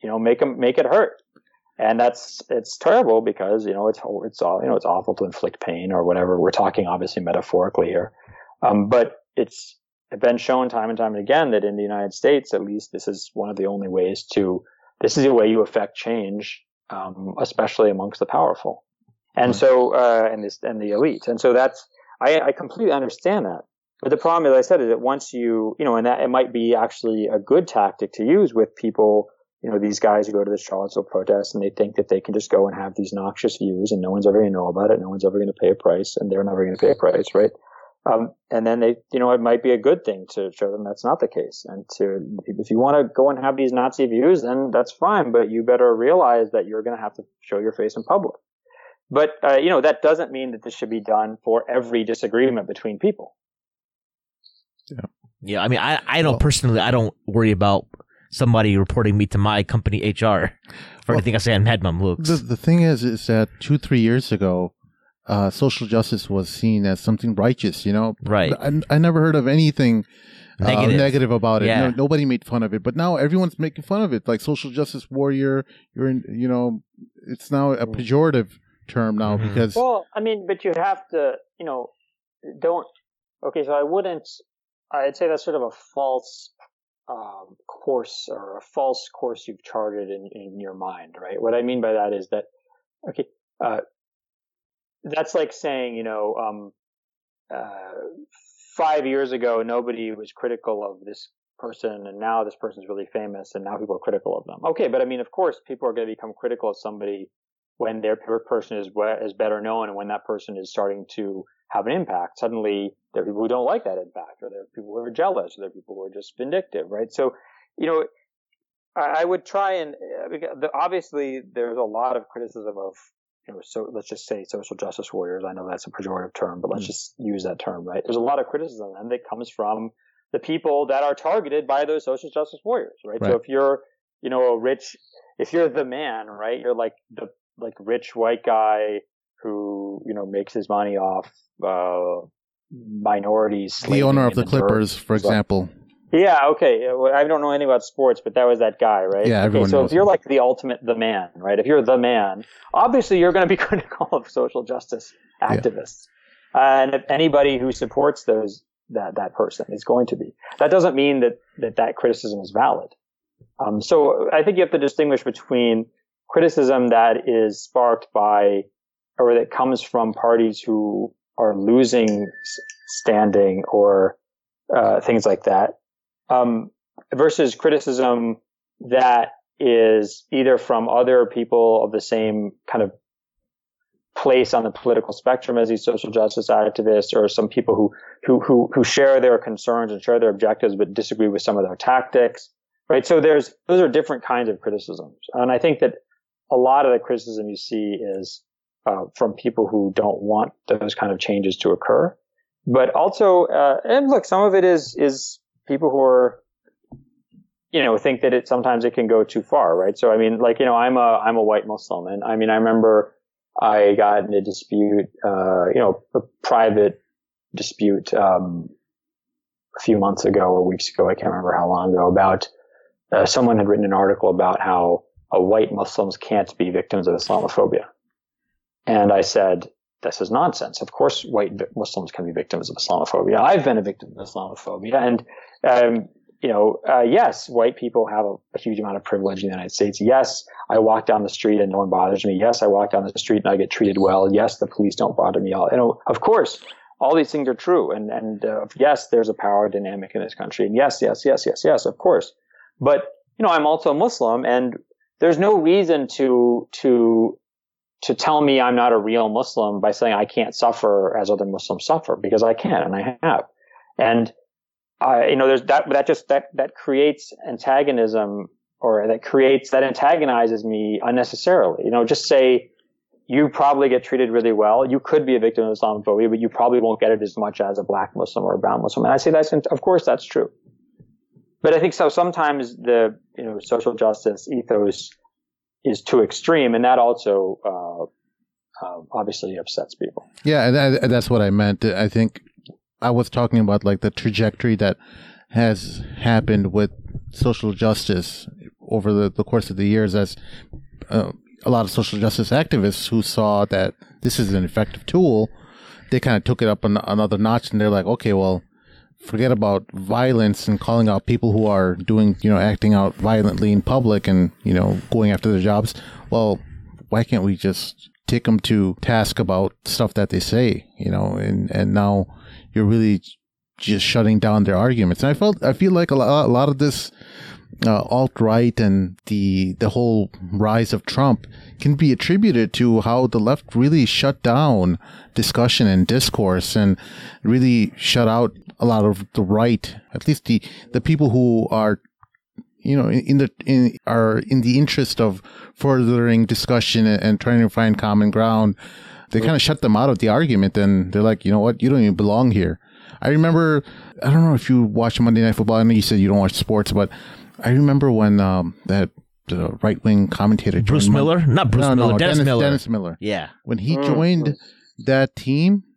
you know, make them, make it hurt. And that's, it's terrible because, you know, it's, it's all, you know, it's awful to inflict pain or whatever. We're talking obviously metaphorically here. Um, but it's been shown time and time and again that in the United States, at least, this is one of the only ways to, this is the way you affect change um, especially amongst the powerful. And so, uh, and this, and the elite. And so that's, I, I completely understand that. But the problem, as I said, is that once you, you know, and that it might be actually a good tactic to use with people, you know, these guys who go to the Charlottesville protests and they think that they can just go and have these noxious views and no one's ever going to know about it. No one's ever going to pay a price and they're never going to pay a price, right? Um, and then they, you know, it might be a good thing to show them that's not the case. And to, if you want to go and have these Nazi views, then that's fine, but you better realize that you're going to have to show your face in public. But, uh, you know, that doesn't mean that this should be done for every disagreement between people. Yeah. Yeah, I mean, I, I don't personally, I don't worry about somebody reporting me to my company HR for well, anything I say on Mad Mamluks. The, the thing is, is that two, three years ago, uh, social justice was seen as something righteous, you know? Right. I, I never heard of anything uh, negative, uh, negative about it. Yeah. No, nobody made fun of it, but now everyone's making fun of it. Like social justice warrior, you're in, you know, it's now a pejorative term now mm-hmm. because. Well, I mean, but you have to, you know, don't. Okay, so I wouldn't. I'd say that's sort of a false um, course or a false course you've charted in, in your mind, right? What I mean by that is that, okay, uh, that's like saying, you know, um, uh, five years ago, nobody was critical of this person, and now this person's really famous, and now people are critical of them. Okay, but I mean, of course, people are going to become critical of somebody when their person is is better known, and when that person is starting to have an impact. Suddenly, there are people who don't like that impact, or there are people who are jealous, or there are people who are just vindictive, right? So, you know, I, I would try and uh, obviously there's a lot of criticism of you know, so let's just say social justice warriors. I know that's a pejorative term, but let's mm. just use that term, right? There's a lot of criticism and that comes from the people that are targeted by those social justice warriors, right? right? So if you're, you know, a rich, if you're the man, right? You're like the, like rich white guy who, you know, makes his money off, uh, minorities. The owner of the Clippers, for example. Yeah, okay. I don't know anything about sports, but that was that guy, right? Yeah, everyone okay, So knows if you're like the ultimate, the man, right? If you're the man, obviously you're going to be critical of social justice activists, yeah. and if anybody who supports those that that person is going to be. That doesn't mean that that that criticism is valid. Um, so I think you have to distinguish between criticism that is sparked by or that comes from parties who are losing standing or uh, things like that um, versus criticism that is either from other people of the same kind of place on the political spectrum as these social justice activists or some people who, who, who, who share their concerns and share their objectives but disagree with some of their tactics, right? So there's, those are different kinds of criticisms. And I think that a lot of the criticism you see is, uh, from people who don't want those kind of changes to occur. But also, uh, and look, some of it is, is people who are you know think that it sometimes it can go too far right? So i mean like you know i'm a i'm a white muslim and i mean i remember i got in a dispute uh you know a private dispute um a few months ago or weeks ago i can't remember how long ago about uh, someone had written an article about how uh, white muslims can't be victims of islamophobia. And i said this is nonsense. Of course, white Muslims can be victims of Islamophobia. I've been a victim of Islamophobia, and um, you know, uh, yes, white people have a, a, huge amount of privilege in the United States. Yes, I walk down the street and no one bothers me. Yes, I walk down the street and I get treated well. Yes, the police don't bother me. At all, you know, of course, all these things are true. And, and, uh, yes, there's a power dynamic in this country. And yes, yes, yes, yes, yes, of course. But, you know, I'm also a Muslim and there's no reason to, to, to tell me I'm not a real Muslim by saying I can't suffer as other Muslims suffer because I can and I have. And I, you know, there's that, that just, that, that creates antagonism or that creates, that antagonizes me unnecessarily. You know, just say, you probably get treated really well. You could be a victim of Islamophobia, but you probably won't get it as much as a black Muslim or a brown Muslim. And I say that's, of course, that's true. But I think so sometimes the, you know, social justice ethos is too extreme, and that also, uh, uh, obviously upsets people. Yeah, and that's what I meant. I think I was talking about like the trajectory that has happened with social justice over the, the course of the years as uh, a lot of social justice activists who saw that this is an effective tool, they kind of took it up an, another notch and they're like, okay, well, forget about violence and calling out people who are doing, you know, acting out violently in public and, you know, going after their jobs. Well, why can't we just take them to task about stuff that they say, you know, and, and now you're really just shutting down their arguments. And I felt, I feel like a lot, a lot of this, uh, alt right and the the whole rise of Trump can be attributed to how the left really shut down discussion and discourse and really shut out a lot of the right, at least the the people who are you know in the in are in the interest of furthering discussion and, and trying to find common ground they kind of shut them out of the argument and they're like you know what you don't even belong here I remember, I don't know if you watch Monday Night Football. I know you said you don't watch sports, but I remember when um, that the right wing commentator Bruce Miller, Mon- not Bruce no, Miller, no, Dennis, Miller. Dennis Miller. Yeah, When he Mm, joined that team, uh,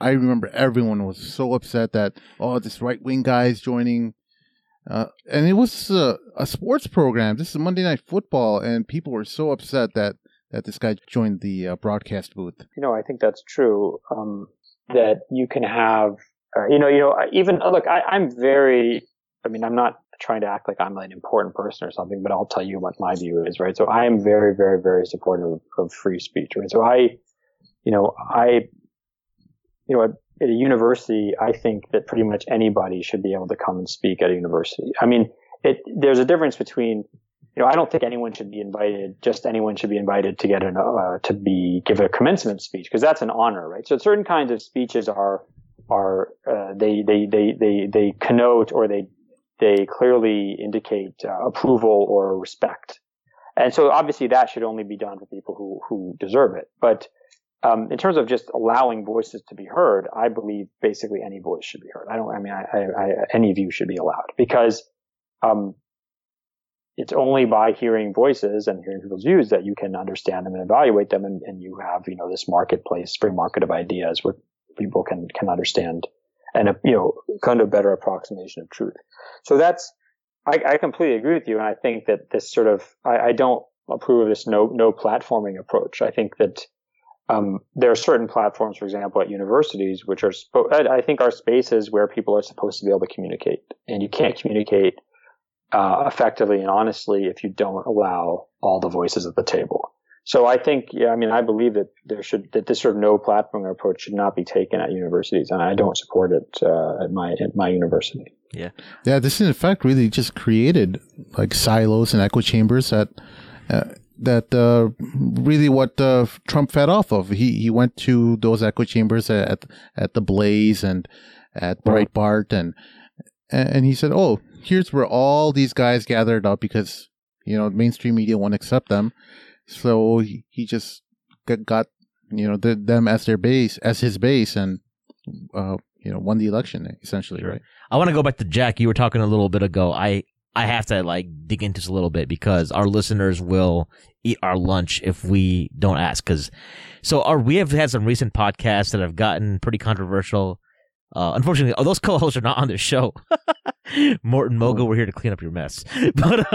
I remember everyone was so upset that oh, this right wing guy is joining. Uh, and it was a, a sports program. This is Monday Night Football, and people were so upset that that this guy joined the uh, broadcast booth. You know, I think that's true. Um, that you can have, uh, you know, you know, even uh, look, I, I'm very. I mean, I'm not trying to act like I'm an important person or something, but I'll tell you what my view is, right? So I am very, very, very supportive of, of free speech, right? So I, you know, I, you know, at, at a university, I think that pretty much anybody should be able to come and speak at a university. I mean, it, there's a difference between, you know, I don't think anyone should be invited, just anyone should be invited to get an, uh, to be, give a commencement speech, because that's an honor, right? So certain kinds of speeches are, are, uh, they, they, they, they, they connote or they, they clearly indicate uh, approval or respect. And so obviously that should only be done for people who, who deserve it. But, um, in terms of just allowing voices to be heard, I believe basically any voice should be heard. I don't, I mean, I, I, I any view should be allowed because, um, it's only by hearing voices and hearing people's views that you can understand them and evaluate them. And, and you have, you know, this marketplace, free market of ideas where people can, can understand and, you know, kind of better approximation of truth. So that's, I, I completely agree with you. And I think that this sort of, I, I don't approve of this no, no platforming approach. I think that, um, there are certain platforms, for example, at universities, which are, spo- I I think are spaces where people are supposed to be able to communicate and you can't communicate uh, effectively and honestly if you don't allow all the voices at the table. So I think, yeah, I mean, I believe that there should that this sort of no platform approach should not be taken at universities, and I don't support it uh, at my at my university. Yeah, yeah, this in fact really just created like silos and echo chambers that uh, that uh, really what uh, Trump fed off of. He he went to those echo chambers at at the Blaze and at Breitbart and and he said, "Oh, here's where all these guys gathered up because you know mainstream media won't accept them." So he, he just got, got you know the, them as their base as his base and uh, you know won the election essentially, Sure. right? I want to go back to Jack. You were talking a little bit ago. I I have to like dig into this a little bit because our listeners will eat our lunch if we don't ask. Because so our we have had some recent podcasts that have gotten pretty controversial. Uh, unfortunately, oh, those co-hosts are not on this show. Morton Moga, we're here to clean up your mess. But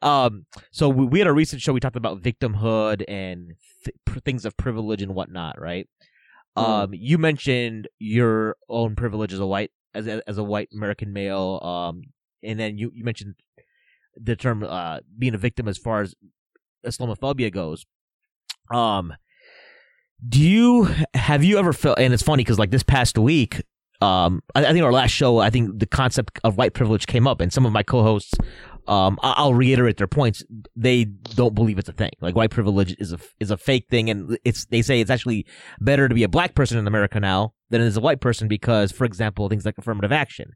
um, so we, we had a recent show. We talked about victimhood and th- things of privilege and whatnot, right? Mm. Um, you mentioned your own privilege as a white as a, as a white American male. Um, and then you you mentioned the term uh being a victim as far as Islamophobia goes. Um, do you have you ever felt? And it's funny because like this past week, um, I, I think our last show, I think the concept of white privilege came up, and some of my co-hosts, um, I- I'll reiterate their points. They don't believe it's a thing. Like white privilege is a is a fake thing, and it's they say it's actually better to be a black person in America now than it is a white person because, for example, things like affirmative action.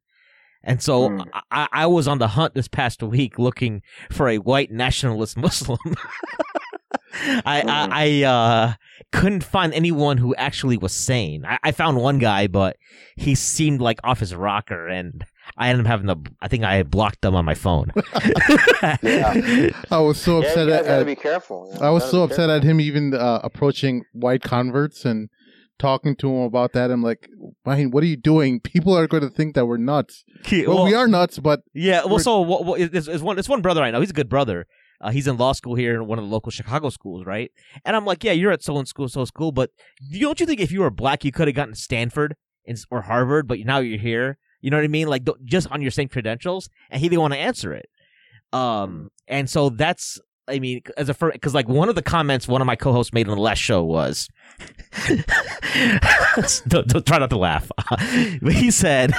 And so Hmm. I, I was on the hunt this past week looking for a white nationalist Muslim. I, I I uh couldn't find anyone who actually was sane. I, I found one guy, but he seemed like off his rocker, and I ended up having to. I think I blocked them on my phone. Yeah. I was so Yeah, upset you guys at, gotta be careful. you know, I was so be upset at him even uh, approaching white converts and talking to him about that. I'm like, Ryan, what are you doing? People are going to think that we're nuts. Well, we are nuts, but Yeah, well, so what, it's, it's one it's one brother I know. He's a good brother. Uh, he's in law school here in one of the local Chicago schools, right? And I'm like, yeah, you're at so and school, so school, but don't you think if you were black, you could have gotten Stanford and, or Harvard, but now you're here? You know what I mean? Like just on your same credentials, and he didn't want to answer it. Um, and so that's. I mean, as a first, because like one of the comments one of my co-hosts made on the last show was, don't, don't- try not to laugh. but he said,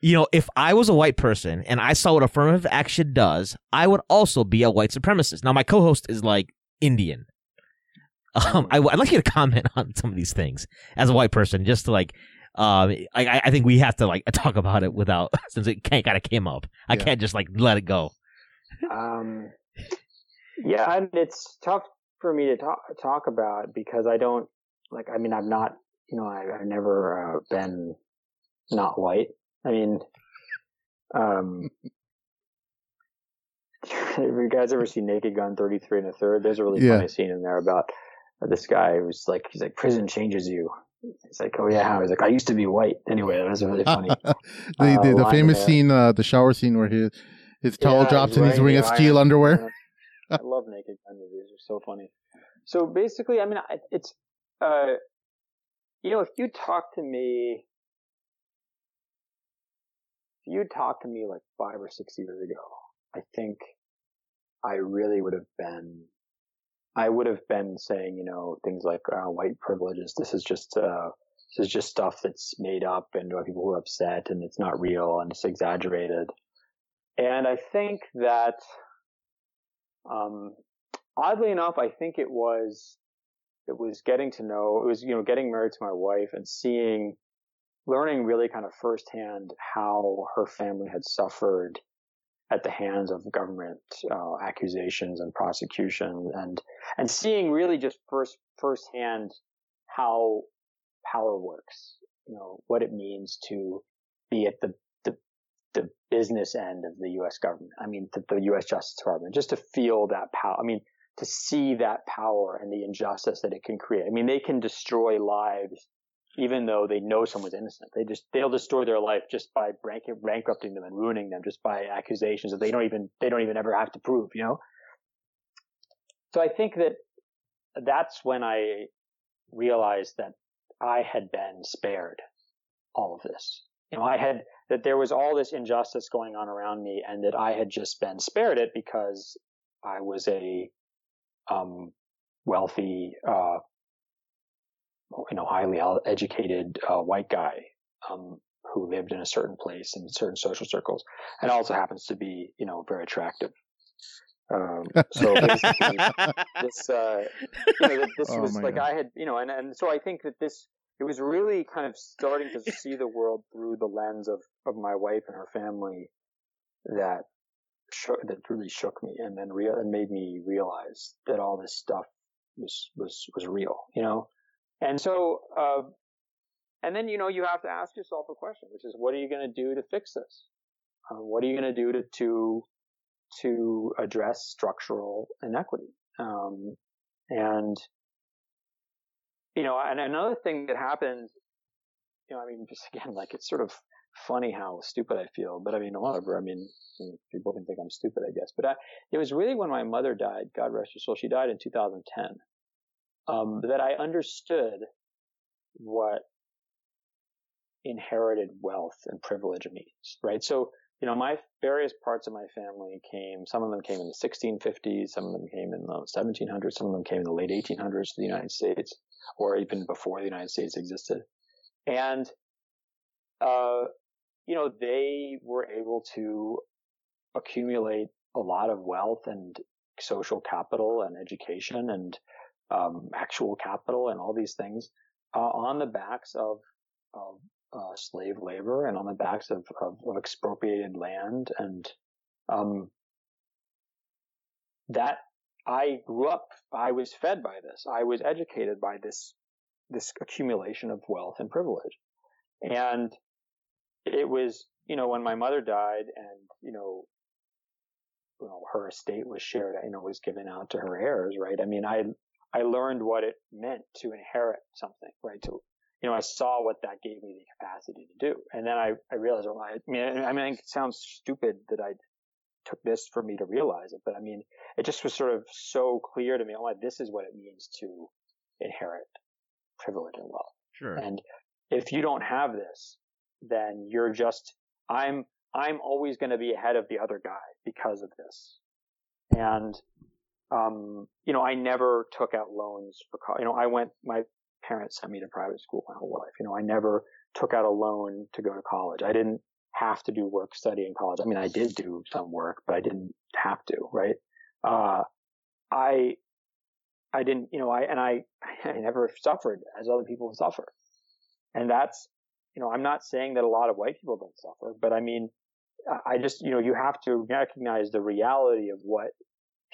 you know, if I was a white person and I saw what affirmative action does, I would also be a white supremacist. Now, my co-host is like Indian. Um, I, would like you to comment on some of these things as a white person, just to like, um, I, I- I think we have to like talk about it without since it kind of came up. I Yeah. can't just like let it go. Um, yeah, and it's tough for me to talk talk about because I don't like. I mean, I've not, you know, I, I've never uh, been not white. I mean, um, have you guys ever seen Naked Gun 33 and a third? There's a really Yeah. funny scene in there about this guy who's like, he's like, prison changes you. He's like, oh yeah. He's like, I used to be white. Anyway, that was really funny. the Uh, the, the famous there. scene, uh, the shower scene where his his towel Yeah, drops and he's wearing a steel underwear. I love Naked Gun movies. They're so funny. So basically, I mean, it's, uh, you know, if you talk to me, if you talked to me like five or six years ago, I think I really would have been, I would have been saying, you know, things like uh, white privileges. This is just, uh, this is just stuff that's made up and people who are upset and it's not real and it's exaggerated. And I think that, um, oddly enough, I think it was, it was getting to know, it was, you know, getting married to my wife and seeing, learning really kind of firsthand how her family had suffered at the hands of government uh, accusations and prosecution and and seeing really just first firsthand how power works you know what it means to be at the the, business end of the US government i mean the, the US justice department just to feel that power i mean to see that power and the injustice that it can create i mean they can destroy lives even though they know someone's innocent. They just they'll destroy their life just by bank, bankrupting them and ruining them just by accusations that they don't even they don't even ever have to prove. You know. So I think that that's when I realized that I had been spared all of this. You know, I had that there was all this injustice going on around me, and that I had just been spared it because I was a um, wealthy. Uh, you know, highly educated uh, white guy um, who lived in a certain place in certain social circles, and also happens to be, you know, very attractive. Um, so basically, this, uh, you know, this Oh was like God. I had, you know, and and so I think that this it was really kind of starting to see the world through the lens of of my wife and her family that shook, that really shook me, and then real and made me realize that all this stuff was was was real, you know. And so, uh, and then, you know, you have to ask yourself a question, which is, what are you going to do to fix this? Uh, what are you going to do to, to, to address structural inequity? Um, and, you know, and another thing that happened, you know, I mean, just again, like it's sort of funny how stupid I feel, but I mean, whatever. I mean, people can think I'm stupid, I guess, but I, it was really when my mother died, God rest her soul, she died in 2010 um, that I understood what inherited wealth and privilege means, right? So, you know, my various parts of my family came, some of them came in the 1650s, some of them came in the 1700s, some of them came in the late 1800s to the United States, or even before the United States existed. And, uh, you know, they were able to accumulate a lot of wealth and social capital and education and um, actual capital and all these things uh, on the backs of, of uh, slave labor and on the backs of, of, of expropriated land and um, that I grew up I was fed by this I was educated by this this accumulation of wealth and privilege and it was you know when my mother died and you know you know her estate was shared you know was given out to her heirs right I mean I I learned what it meant to inherit something, right? To, you know, I saw what that gave me the capacity to do. And then I, I realized, well, I mean, I mean, it sounds stupid that I took this for me to realize it, but I mean, it just was sort of so clear to me, oh, this is what it means to inherit privilege and wealth. Sure. And if you don't have this, then you're just, I'm, I'm always going to be ahead of the other guy because of this. And, um, you know, I never took out loans for college. You know, I went, my parents sent me to private school my whole life. You know, I never took out a loan to go to college. I didn't have to do work study in college. I mean, I did do some work, but I didn't have to, right? Uh, I, I didn't, you know, I, and I, I never suffered as other people suffer. And that's, you know, I'm not saying that a lot of white people don't suffer, but I mean, I just, you know, you have to recognize the reality of what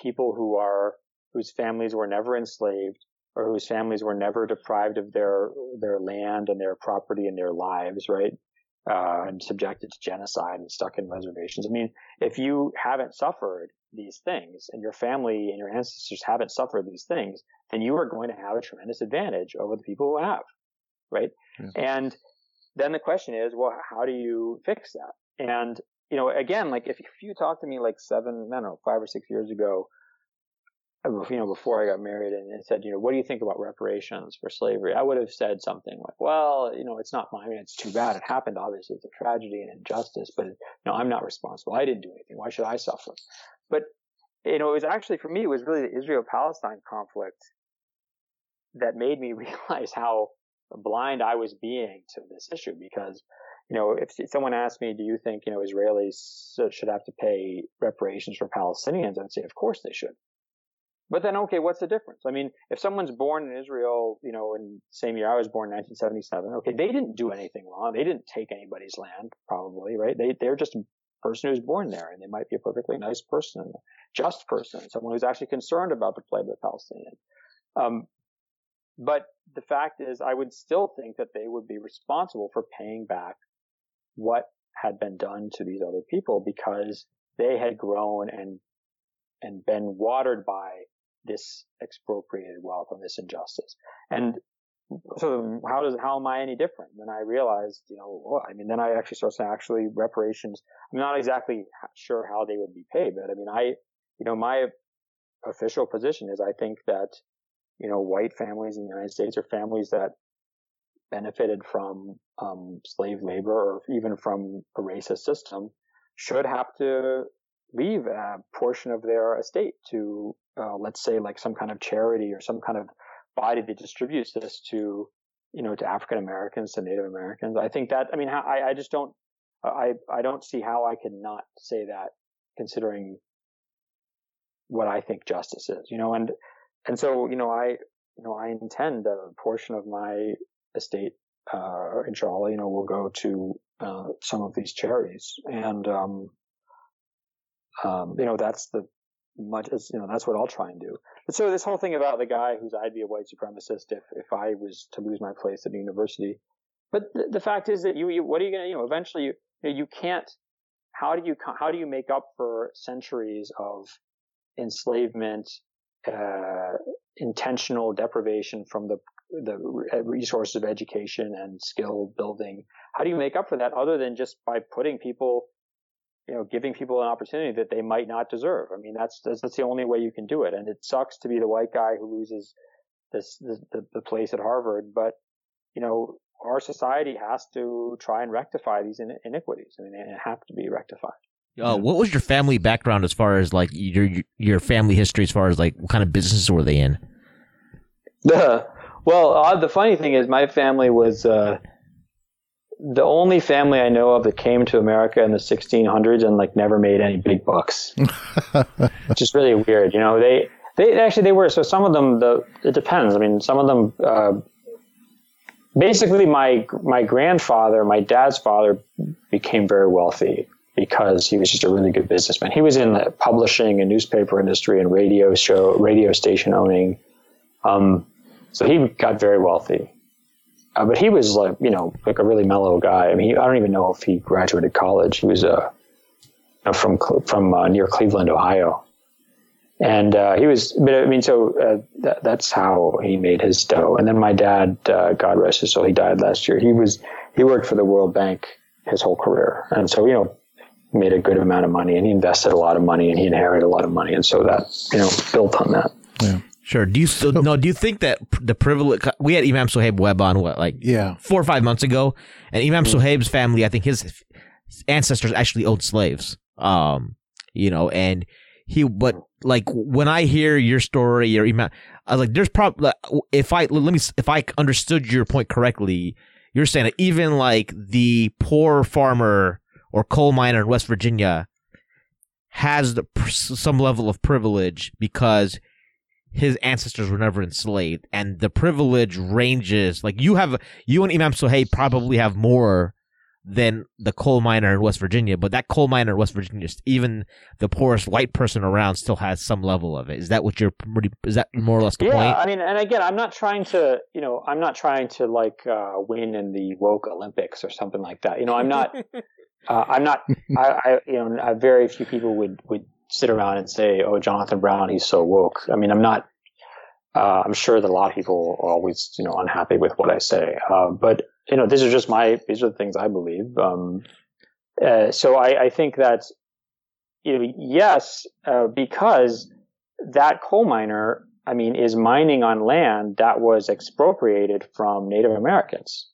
people who are, whose families were never enslaved or whose families were never deprived of their, their land and their property and their lives, right? Uh, and subjected to genocide and stuck in reservations. I mean, if you haven't suffered these things and your family and your ancestors haven't suffered these things, then you are going to have a tremendous advantage over the people who have, right? Yeah. And then the question is, well, how do you fix that? And, you know, again, like if, if you talk to me like seven, I don't know, five or six years ago, you know, before I got married and, and, said, you know, what do you think about reparations for slavery? I would have said something like, well, you know, it's not my, I mean, it's too bad. It happened. Obviously, it's a tragedy and injustice, but no, I'm not responsible. I didn't do anything. Why should I suffer? But, you know, it was actually, for me, it was really the Israel-Palestine conflict that made me realize how blind I was being to this issue because, you know, if someone asked me, do you think, you know, Israelis should have to pay reparations for Palestinians? I'd say, of course they should. But then, okay, what's the difference? I mean, if someone's born in Israel, you know, in the same year I was born, 1977, okay, they didn't do anything wrong. They didn't take anybody's land, probably, right? They, they're just a person who's born there and they might be a perfectly nice person, just person, someone who's actually concerned about the plight of the Palestinians. Um, but the fact is, I would still think that they would be responsible for paying back what had been done to these other people because they had grown and and been watered by this expropriated wealth and this injustice. And so how does, how am I any different? Then I realized, you know, well, I mean, then I actually started saying actually reparations. I'm not exactly sure how they would be paid, but I mean, I, you know, my official position is I think that, you know, white families in the United States are families that benefited from um, slave labor or even from a racist system should have to leave a portion of their estate to, uh, let's say, like some kind of charity or some kind of body that distributes this to, you know, to African Americans, to Native Americans. I think that, I mean, I, I just don't, I, I don't see how I can not say that considering what I think justice is, you know, and, and so, you know, I, you know, I intend that a portion of my estate, uh, inshallah, you know, will go to, uh, some of these charities. And, um, um, you know, that's the much as, you know, that's what I'll try and do. But so this whole thing about the guy who's I'd be a white supremacist if, if I was to lose my place at the university. But the, the fact is that you, you, what are you going to, you know, eventually you, you, can't, how do you, how do you make up for centuries of enslavement, uh, intentional deprivation from the the resources of education and skill building. How do you make up for that other than just by putting people you know, giving people an opportunity that they might not deserve. I mean, that's, that's, that's the only way you can do it. And it sucks to be the white guy who loses this, this the, the place at Harvard, but, you know, our society has to try and rectify these iniquities. I mean, they have to be rectified. Uh, what was your family background as far as like your your family history as far as like what kind of businesses were they in? The well, uh, the funny thing is my family was uh, the only family I know of that came to America in the 1600s and like never made any big bucks, which is really weird. You know, they they actually they were so some of them the it depends. I mean, some of them uh, basically my my grandfather, my dad's father, became very wealthy because he was just a really good businessman. He was in the publishing and newspaper industry and radio show radio station owning. Um, so he got very wealthy. Uh, but he was like, you know, like a really mellow guy. I mean, he, I don't even know if he graduated college. He was uh, from from uh, near Cleveland, Ohio, and uh, he was. But I mean, so uh, that, that's how he made his dough. And then my dad, uh, God rest his soul, he died last year. He was he worked for the World Bank his whole career, and so you know, made a good amount of money, and he invested a lot of money, and he inherited a lot of money, and so that you know built on that. Yeah. Sure. Do you still no? Do you think that the privilege? We had Imam Suhaib Webb on what, like yeah, four or five months ago, and Imam mm-hmm. Suhaib's family, I think his ancestors actually owned slaves. Um, you know, and he, but like when I hear your story or Imam, I was like, there's probably if I let me if I understood your point correctly, you're saying that even like the poor farmer or coal miner in West Virginia has the, some level of privilege because his ancestors were never enslaved, and the privilege ranges. Like you have, you and Imam Suhaib probably have more than the coal miner in West Virginia, but that coal miner in West Virginia, even the poorest white person around, still has some level of it. Is that what you're? Is that more or less the yeah, point? Yeah, I mean, and again, I'm not trying to, you know, I'm not trying to like uh, win in the woke Olympics or something like that. You know, I'm not, uh, I'm not, I, I, you know, very few people would would sit around and say, "Oh, Jonathan Brown, he's so woke." I mean, I'm not. Uh, I'm sure that a lot of people are always, you know, unhappy with what I say. Uh, but you know, these are just my, these are the things I believe. Um, uh, so I, I, think that, you know, yes, uh, because that coal miner, I mean, is mining on land that was expropriated from Native Americans,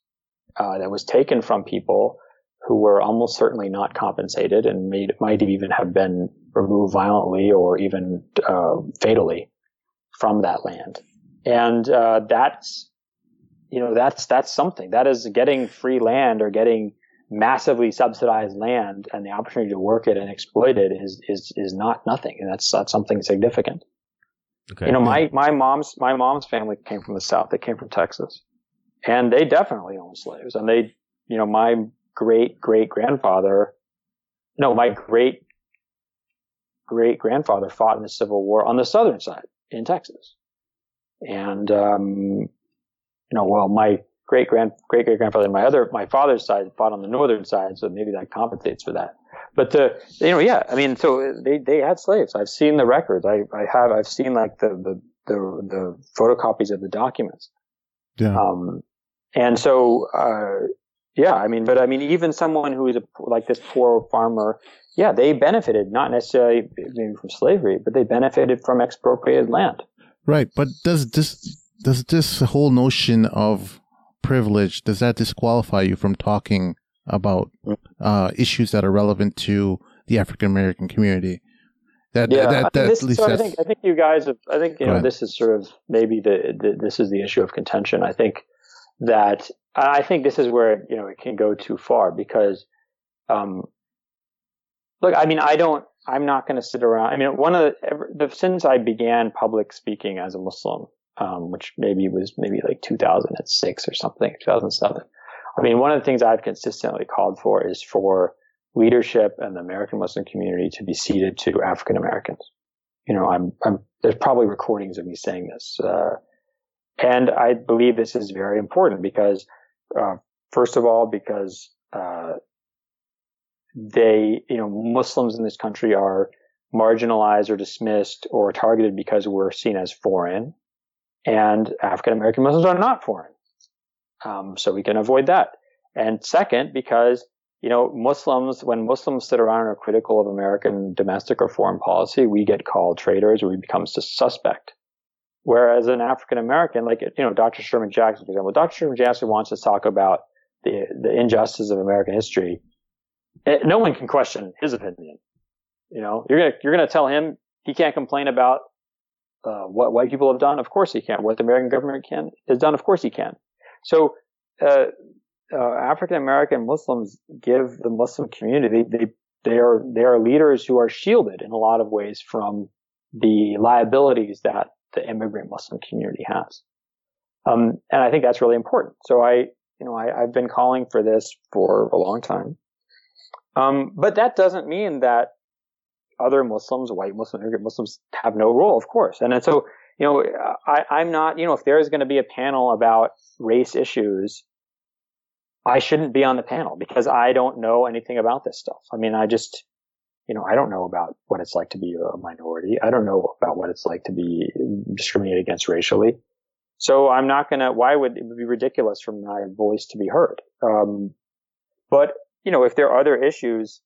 uh, that was taken from people who were almost certainly not compensated and made, might even have been removed violently or even uh, fatally from that land. And uh, that's you know, that's, that's something that is getting free land or getting massively subsidized land and the opportunity to work it and exploit it is, is, is not nothing. And that's, that's something significant. Okay. You know, my, my mom's, my mom's family came from the South. They came from Texas and they definitely owned slaves and they, you know, my great great grandfather, no, my great great grandfather fought in the Civil War on the southern side in Texas. And, um, you know, well, my great grand great great grandfather, and my other my father's side fought on the northern side, so maybe that compensates for that. But the you know, yeah, I mean, so they they had slaves. I've seen the records. I I have I've seen like the the the, the photocopies of the documents. Yeah. Um, and so uh, yeah, I mean, but I mean, even someone who is a, like this poor farmer, yeah, they benefited not necessarily maybe from slavery, but they benefited from expropriated land. Right, but does this does this whole notion of privilege does that disqualify you from talking about uh, issues that are relevant to the African American community? That, yeah, that, that, this, so I think I think you guys have. I think you know this is sort of maybe the, the this is the issue of contention. I think that I think this is where you know it can go too far because, um, look, I mean, I don't. I'm not going to sit around. I mean, one of the, the since I began public speaking as a Muslim, um, which maybe was maybe like 2006 or something, 2007. I mean, one of the things I've consistently called for is for leadership and the American Muslim community to be ceded to African Americans. You know, I'm, I'm, there's probably recordings of me saying this. Uh, and I believe this is very important because, uh, first of all, because, uh, they, you know, Muslims in this country are marginalized or dismissed or targeted because we're seen as foreign and African American Muslims are not foreign. Um, so we can avoid that. And second, because you know Muslims, when Muslims sit around and are critical of American domestic or foreign policy, we get called traitors or we become suspect. Whereas an African American, like you know Dr. Sherman Jackson, for example, Dr. Sherman Jackson wants to talk about the the injustice of American history. Eh, no one can question his opinion. You know, you're gonna you're gonna tell him he can't complain about uh, what white people have done, of course he can. What the American government can has done, of course he can. So uh, uh, African American Muslims give the Muslim community they they are they are leaders who are shielded in a lot of ways from the liabilities that the immigrant Muslim community has. Um, and I think that's really important. So I, you know, I, have been calling for this for a long time. Um, but that doesn't mean that other Muslims, white Muslims, immigrant Muslims have no role, of course. And so, you know, I, I'm not, you know, if there is going to be a panel about race issues, I shouldn't be on the panel because I don't know anything about this stuff. I mean, I just, you know, I don't know about what it's like to be a minority. I don't know about what it's like to be discriminated against racially. So I'm not going to, why would it be ridiculous for my voice to be heard? Um, but, you know, if there are other issues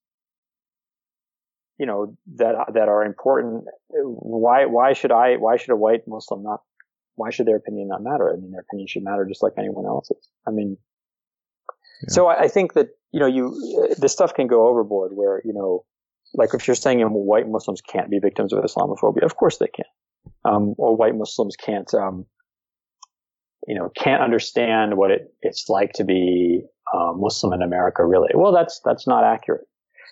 you know that that are important. Why why should I why should a white Muslim not why should their opinion not matter? I mean, their opinion should matter just like anyone else's. I mean, yeah. so I, I, think that you know you this stuff can go overboard where you know like if you're saying white Muslims can't be victims of Islamophobia, of course they can, um, or white Muslims can't um, you know can't understand what it, it's like to be uh, Muslim in America. Really, well, that's that's not accurate.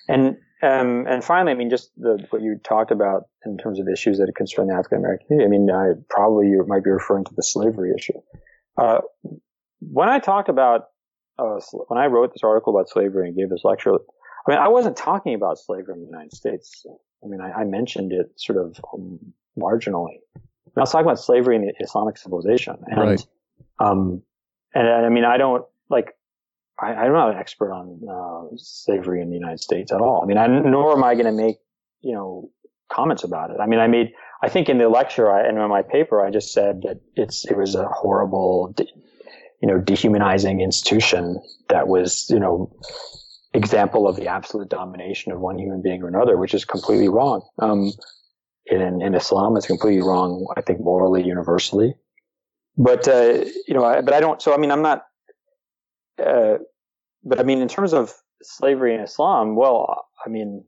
And um, and finally, I mean, just the, what you talked about in terms of issues that concern the African American community. I mean, I, probably you might be referring to the slavery issue. Uh, when I talked about uh, when I wrote this article about slavery and gave this lecture, I mean, I wasn't talking about slavery in the United States. I mean, I, I mentioned it sort of um, marginally. I was talking about slavery in the Islamic civilization, and Right. um, and I mean, I don't like. I, I'm not an expert on uh, slavery in the United States at all. I mean, I, nor am I going to make you know comments about it. I mean, I made. I think in the lecture I, and in my paper, I just said that it's it was a horrible, you know, dehumanizing institution that was you know example of the absolute domination of one human being or another, which is completely wrong. Um, in, in Islam, it's completely wrong. I think morally, universally. But uh, you know, I, but I don't. So I mean, I'm not. Uh, but I mean, in terms of slavery in Islam, well, I mean,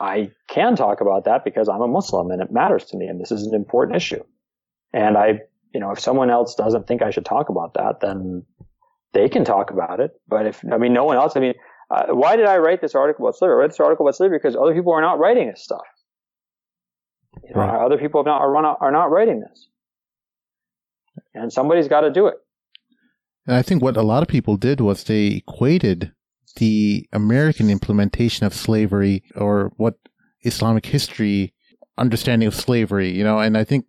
I can talk about that because I'm a Muslim and it matters to me, and this is an important issue. And I, you know, if someone else doesn't think I should talk about that, then they can talk about it. But if I mean, no one else. I mean, uh, why did I write this article about slavery? I wrote this article about slavery because other people are not writing this stuff. You know, Right. Other people have not, are not are not writing this, and somebody's got to do it. And I think what a lot of people did was they equated the American implementation of slavery or what Islamic history understanding of slavery, you know, and I think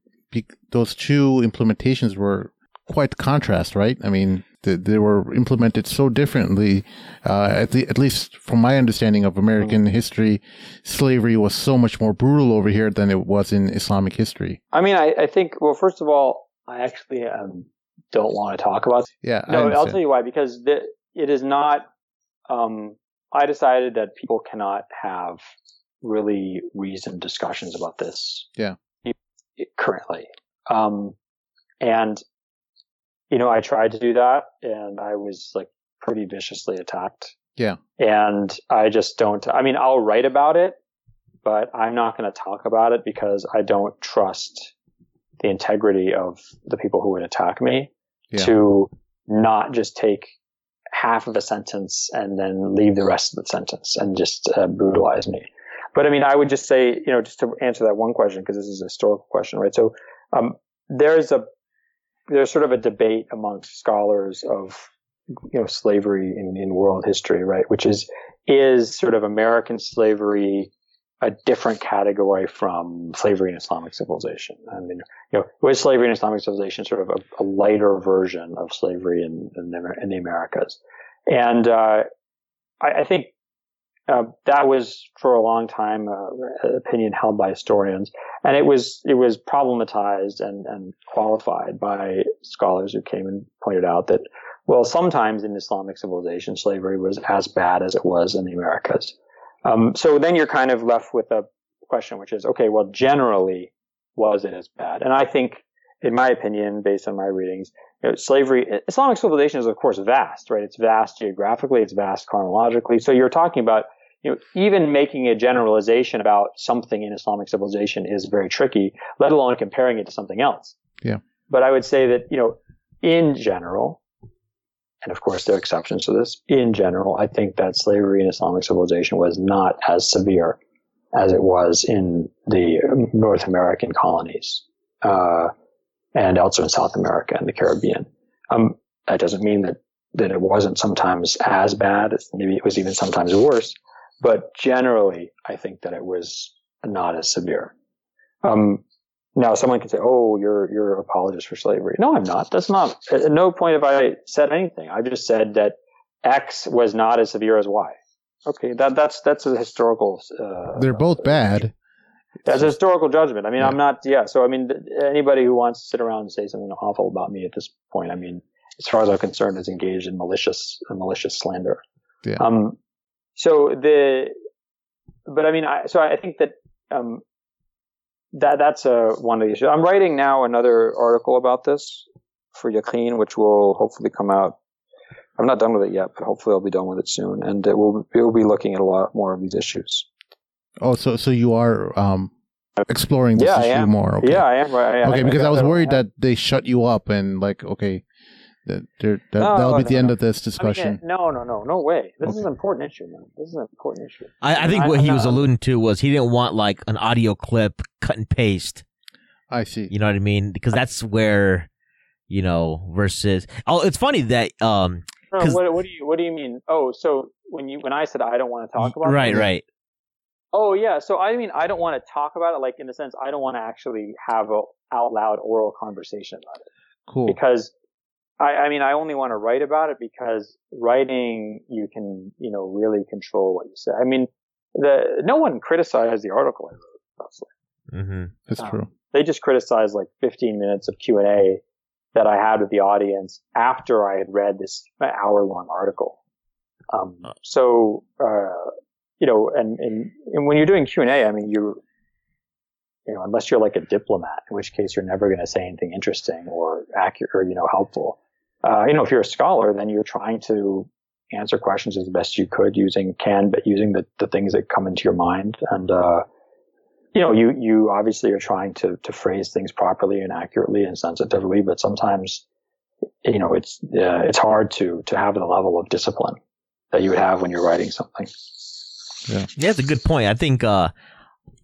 those two implementations were quite contrast, right? I mean, th- they were implemented so differently. Uh, at, the, at least from my understanding of American history, slavery was so much more brutal over here than it was in Islamic history. I mean, I, I think. Well, first of all, I actually um, don't want to talk about. Yeah, No, I'll tell you why. Because the, it is not. Um, I decided that people cannot have really reasoned discussions about this. Yeah. Currently, um, and you know, I tried to do that, and I was like pretty viciously attacked. Yeah. And I just don't. I mean, I'll write about it, but I'm not going to talk about it because I don't trust the integrity of the people who would attack me Yeah. to not just take half of a sentence and then leave the rest of the sentence and just uh, brutalize me. But I mean, I would just say, you know, just to answer that one question, because this is a historical question, right? So, um, there's a, there's sort of a debate amongst scholars of, you know, slavery in, in world history, right? Which is, is sort of American slavery a different category from slavery in Islamic civilization? I mean, you know, was slavery in Islamic civilization sort of a, a lighter version of slavery in, in, the, in the Americas? And, uh, I, I think, uh, that was for a long time uh, opinion held by historians, and it was it was problematized and, and qualified by scholars who came and pointed out that well, sometimes in Islamic civilization, slavery was as bad as it was in the Americas. Um, so then you're kind of left with a question, which is okay, well, generally, was it as bad? And I think, in my opinion, based on my readings, slavery, Islamic civilization is of course vast, right? It's vast geographically, it's vast chronologically. So you're talking about you know, even making a generalization about something in Islamic civilization is very tricky, let alone comparing it to something else. Yeah. But I would say that, you know, in general, and of course there are exceptions to this, in general, I think that slavery in Islamic civilization was not as severe as it was in the North American colonies, uh, and also in South America and the Caribbean. Um, that doesn't mean that, that it wasn't sometimes as bad. Maybe it was even sometimes worse but generally, I think that it was not as severe. Um, now, someone can say, "Oh, you're you're an apologist for slavery." No, I'm not. That's not. At no point have I said anything. I just said that X was not as severe as Y. Okay, that that's that's a historical. Uh, They're both bad. That's a historical judgment. I mean, Yeah. I'm not. Yeah. So, I mean, anybody who wants to sit around and say something awful about me at this point, I mean, as far as I'm concerned, is engaged in malicious malicious slander. Yeah. Um. So the, but I mean, I so I think that um, that that's a one of the issues. I'm writing now another article about this for Yaqeen, which will hopefully come out. I'm not done with it yet, but hopefully I'll be done with it soon, and it will it will be looking at a lot more of these issues. Oh, so so you are um, exploring this Yeah, I issue more? Okay. Yeah, I am. Right. Okay, because I was worried that they shut you up and like, okay, that there that, No, that'll be no, the end no. of this I mean, discussion. no, no, no, no way. This is an important issue, man. This is an important issue. I, I think I- what he I'm was alluding to was he didn't want like an audio clip cut and paste. I see. You know what I mean? Because that's where, you know, versus. Oh, it's funny that um no, 'Cause- what, what do you what do you mean? Oh, so when you when I said I don't want to talk about right, it, right. Oh yeah, so I mean I don't want to talk about it like in the sense I don't want to actually have a out loud oral conversation about it Cool. because I, I mean I only want to write about it because writing you can you know really control what you say. I mean the no one criticized the article I wrote. honestly. Mm-hmm. That's um, true. They just criticized like 15 minutes of Q and A that I had with the audience after I had read this hour long article. Um, so, uh, you know, and, and, and when you're doing Q and A, I mean, you, you know, unless you're like a diplomat, in which case you're never going to say anything interesting or accurate or, you know, helpful. Uh, you know, if you're a scholar, then you're trying to answer questions as best you could using can, but using the, the things that come into your mind. And, uh, you know, you, you obviously are trying to, to phrase things properly and accurately and sensitively, but sometimes, you know, it's, uh, it's hard to, to have the level of discipline that you would have when you're writing something. Yeah, that's a good point. I think uh,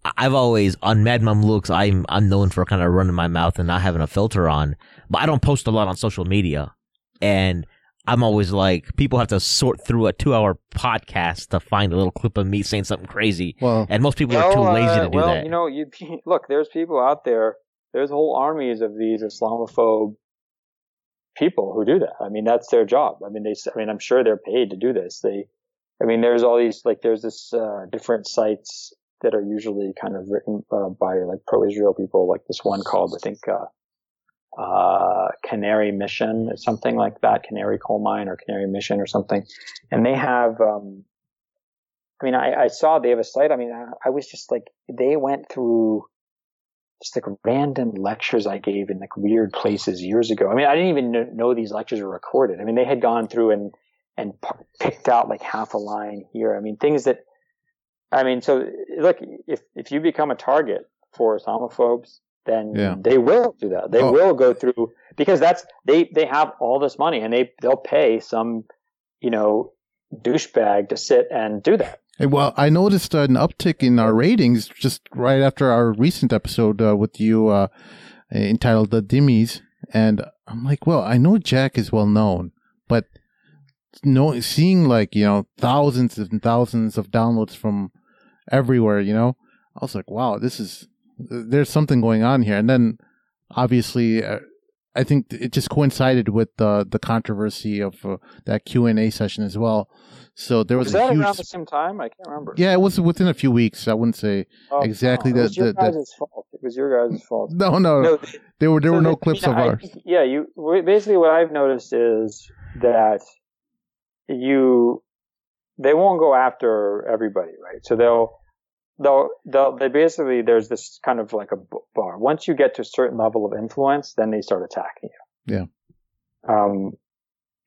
I- I've always on Mad Mamluks. I'm I'm known for kind of running my mouth and not having a filter on, but I don't post a lot on social media, and I'm always like people have to sort through a two hour podcast to find a little clip of me saying something crazy, Well, and most people are too Well, lazy uh, to do well, that. you know, you look. There's people out there. There's whole armies of these Islamophobe people who do that. I mean, that's their job. I mean, they. I mean, I'm sure they're paid to do this. They. I mean, there's all these like there's this uh, different sites that are usually kind of written uh, by like pro-Israel people, like this one called I think uh, uh, Canary Mission something like that, Canary Coal Mine or Canary Mission or something, and they have. Um, I mean, I, I saw they have a site. I mean, I, I was just like, they went through just like random lectures I gave in like weird places years ago. I mean, I didn't even know, these lectures were recorded. I mean, they had gone through and, and picked out like half a line here. I mean, things that, I mean, so look, if, if you become a target for Islamophobes, then Yeah. they will do that. They Oh. will go through because that's, they, they have all this money and they, they'll pay some, you know, douchebag to sit and do that. Well, I noticed an uptick in our ratings just right after our recent episode uh, with you uh, entitled The Dhimmis. And I'm like, well, I know Jack is well known, but no, seeing like, you know, thousands and thousands of downloads from everywhere, you know, I was like, wow, this is, there's something going on here. And then obviously, uh, I think it just coincided with the the controversy of uh, that Q and A session as well. So there was, Was a that huge around the same time? I can't remember. yeah, it was within a few weeks. I wouldn't say Oh, exactly no, the- It was your the- the- guys' fault. It was your guys' fault. no, no, No, there were there so were no the- clips you know, of I ours. yeah, you basically what I've noticed is that you they won't go after everybody, right? So they'll they'll they'll they basically there's this kind of like a bar. Once you get to a certain level of influence, then they start attacking you. Yeah. Um,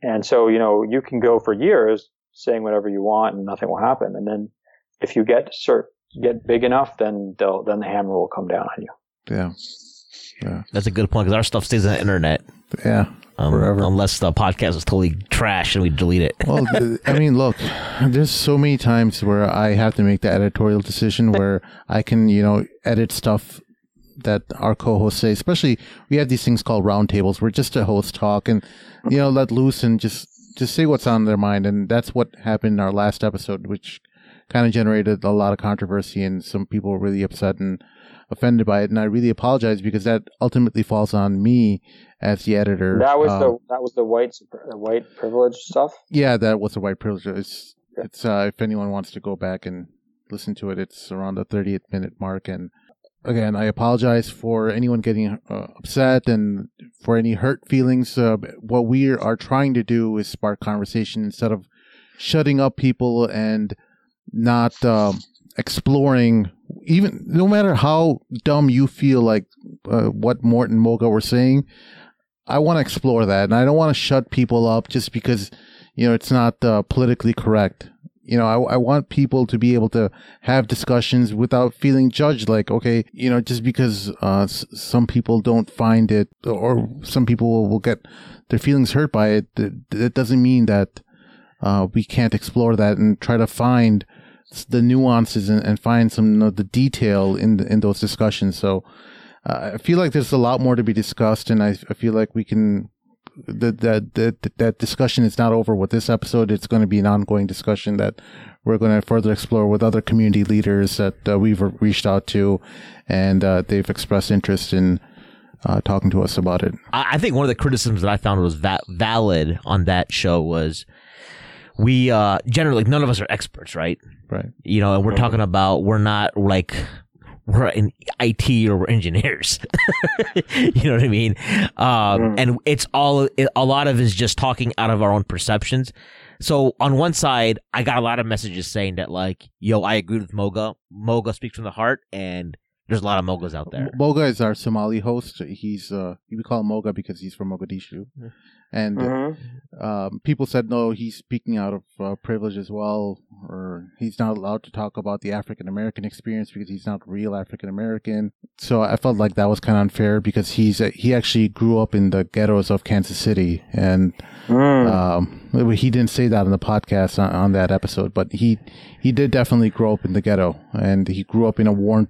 and so you know you can go for years saying whatever you want and nothing will happen, and then if you get cert get big enough, then they'll then the hammer will come down on you. Yeah. Yeah, That's a good point because our stuff stays on the internet yeah. Um, Forever. unless the podcast is totally trash and we delete it. Well, I mean, look, there's so many times where I have to make the editorial decision where I can, you know, edit stuff that our co-hosts say. Especially, we have these things called roundtables where just a host talk and, you know, let loose and just just say what's on their mind. And that's what happened in our last episode, which kind of generated a lot of controversy and some people were really upset and offended by it. And I really apologize because that ultimately falls on me as the editor. That was Um, the that was the white the white privilege stuff. yeah, that was the white privilege. It's Yeah. it's uh, if anyone wants to go back and listen to it, it's around the 30th minute mark. And again, I apologize for anyone getting uh, upset and for any hurt feelings. Uh, what we are trying to do is spark conversation instead of shutting up people and not um, exploring. Even no matter how dumb you feel like uh, what Morton Moga were saying, I want to explore that, and I don't want to shut people up just because you know it's not uh, politically correct. You know, I, I want people to be able to have discussions without feeling judged. Like, okay, you know, just because uh, s- some people don't find it, or some people will, will get their feelings hurt by it, that, that doesn't mean that uh, we can't explore that and try to find the nuances and, and find some know, the detail in the, in those discussions. So uh, I feel like there's a lot more to be discussed, and I, I feel like we can that that that that discussion is not over with this episode. It's going to be an ongoing discussion that we're going to further explore with other community leaders that uh, we've reached out to, and uh, they've expressed interest in uh, talking to us about it. I think one of the criticisms that I found was va- valid on that show was we uh, generally none of us are experts, right? Right. You know, and we're talking about we're not like we're in IT or we're engineers. you know what I mean? Um, mm. And it's all a lot of is just talking out of our own perceptions. So on one side, I got a lot of messages saying that like, yo, I agree with Moga. Moga speaks from the heart, and there's a lot of Mogas out there. Moga is our Somali host. He's uh, we call him Moga because he's from Mogadishu, and mm-hmm. um, people said no, he's speaking out of uh, privilege as well, or he's not allowed to talk about the African American experience because he's not real African American. So I felt like that was kind of unfair because he's uh, he actually grew up in the ghettos of Kansas City, and mm. um, he didn't say that on the podcast on, on, that episode, but he he did definitely grow up in the ghetto, and he grew up in a warm.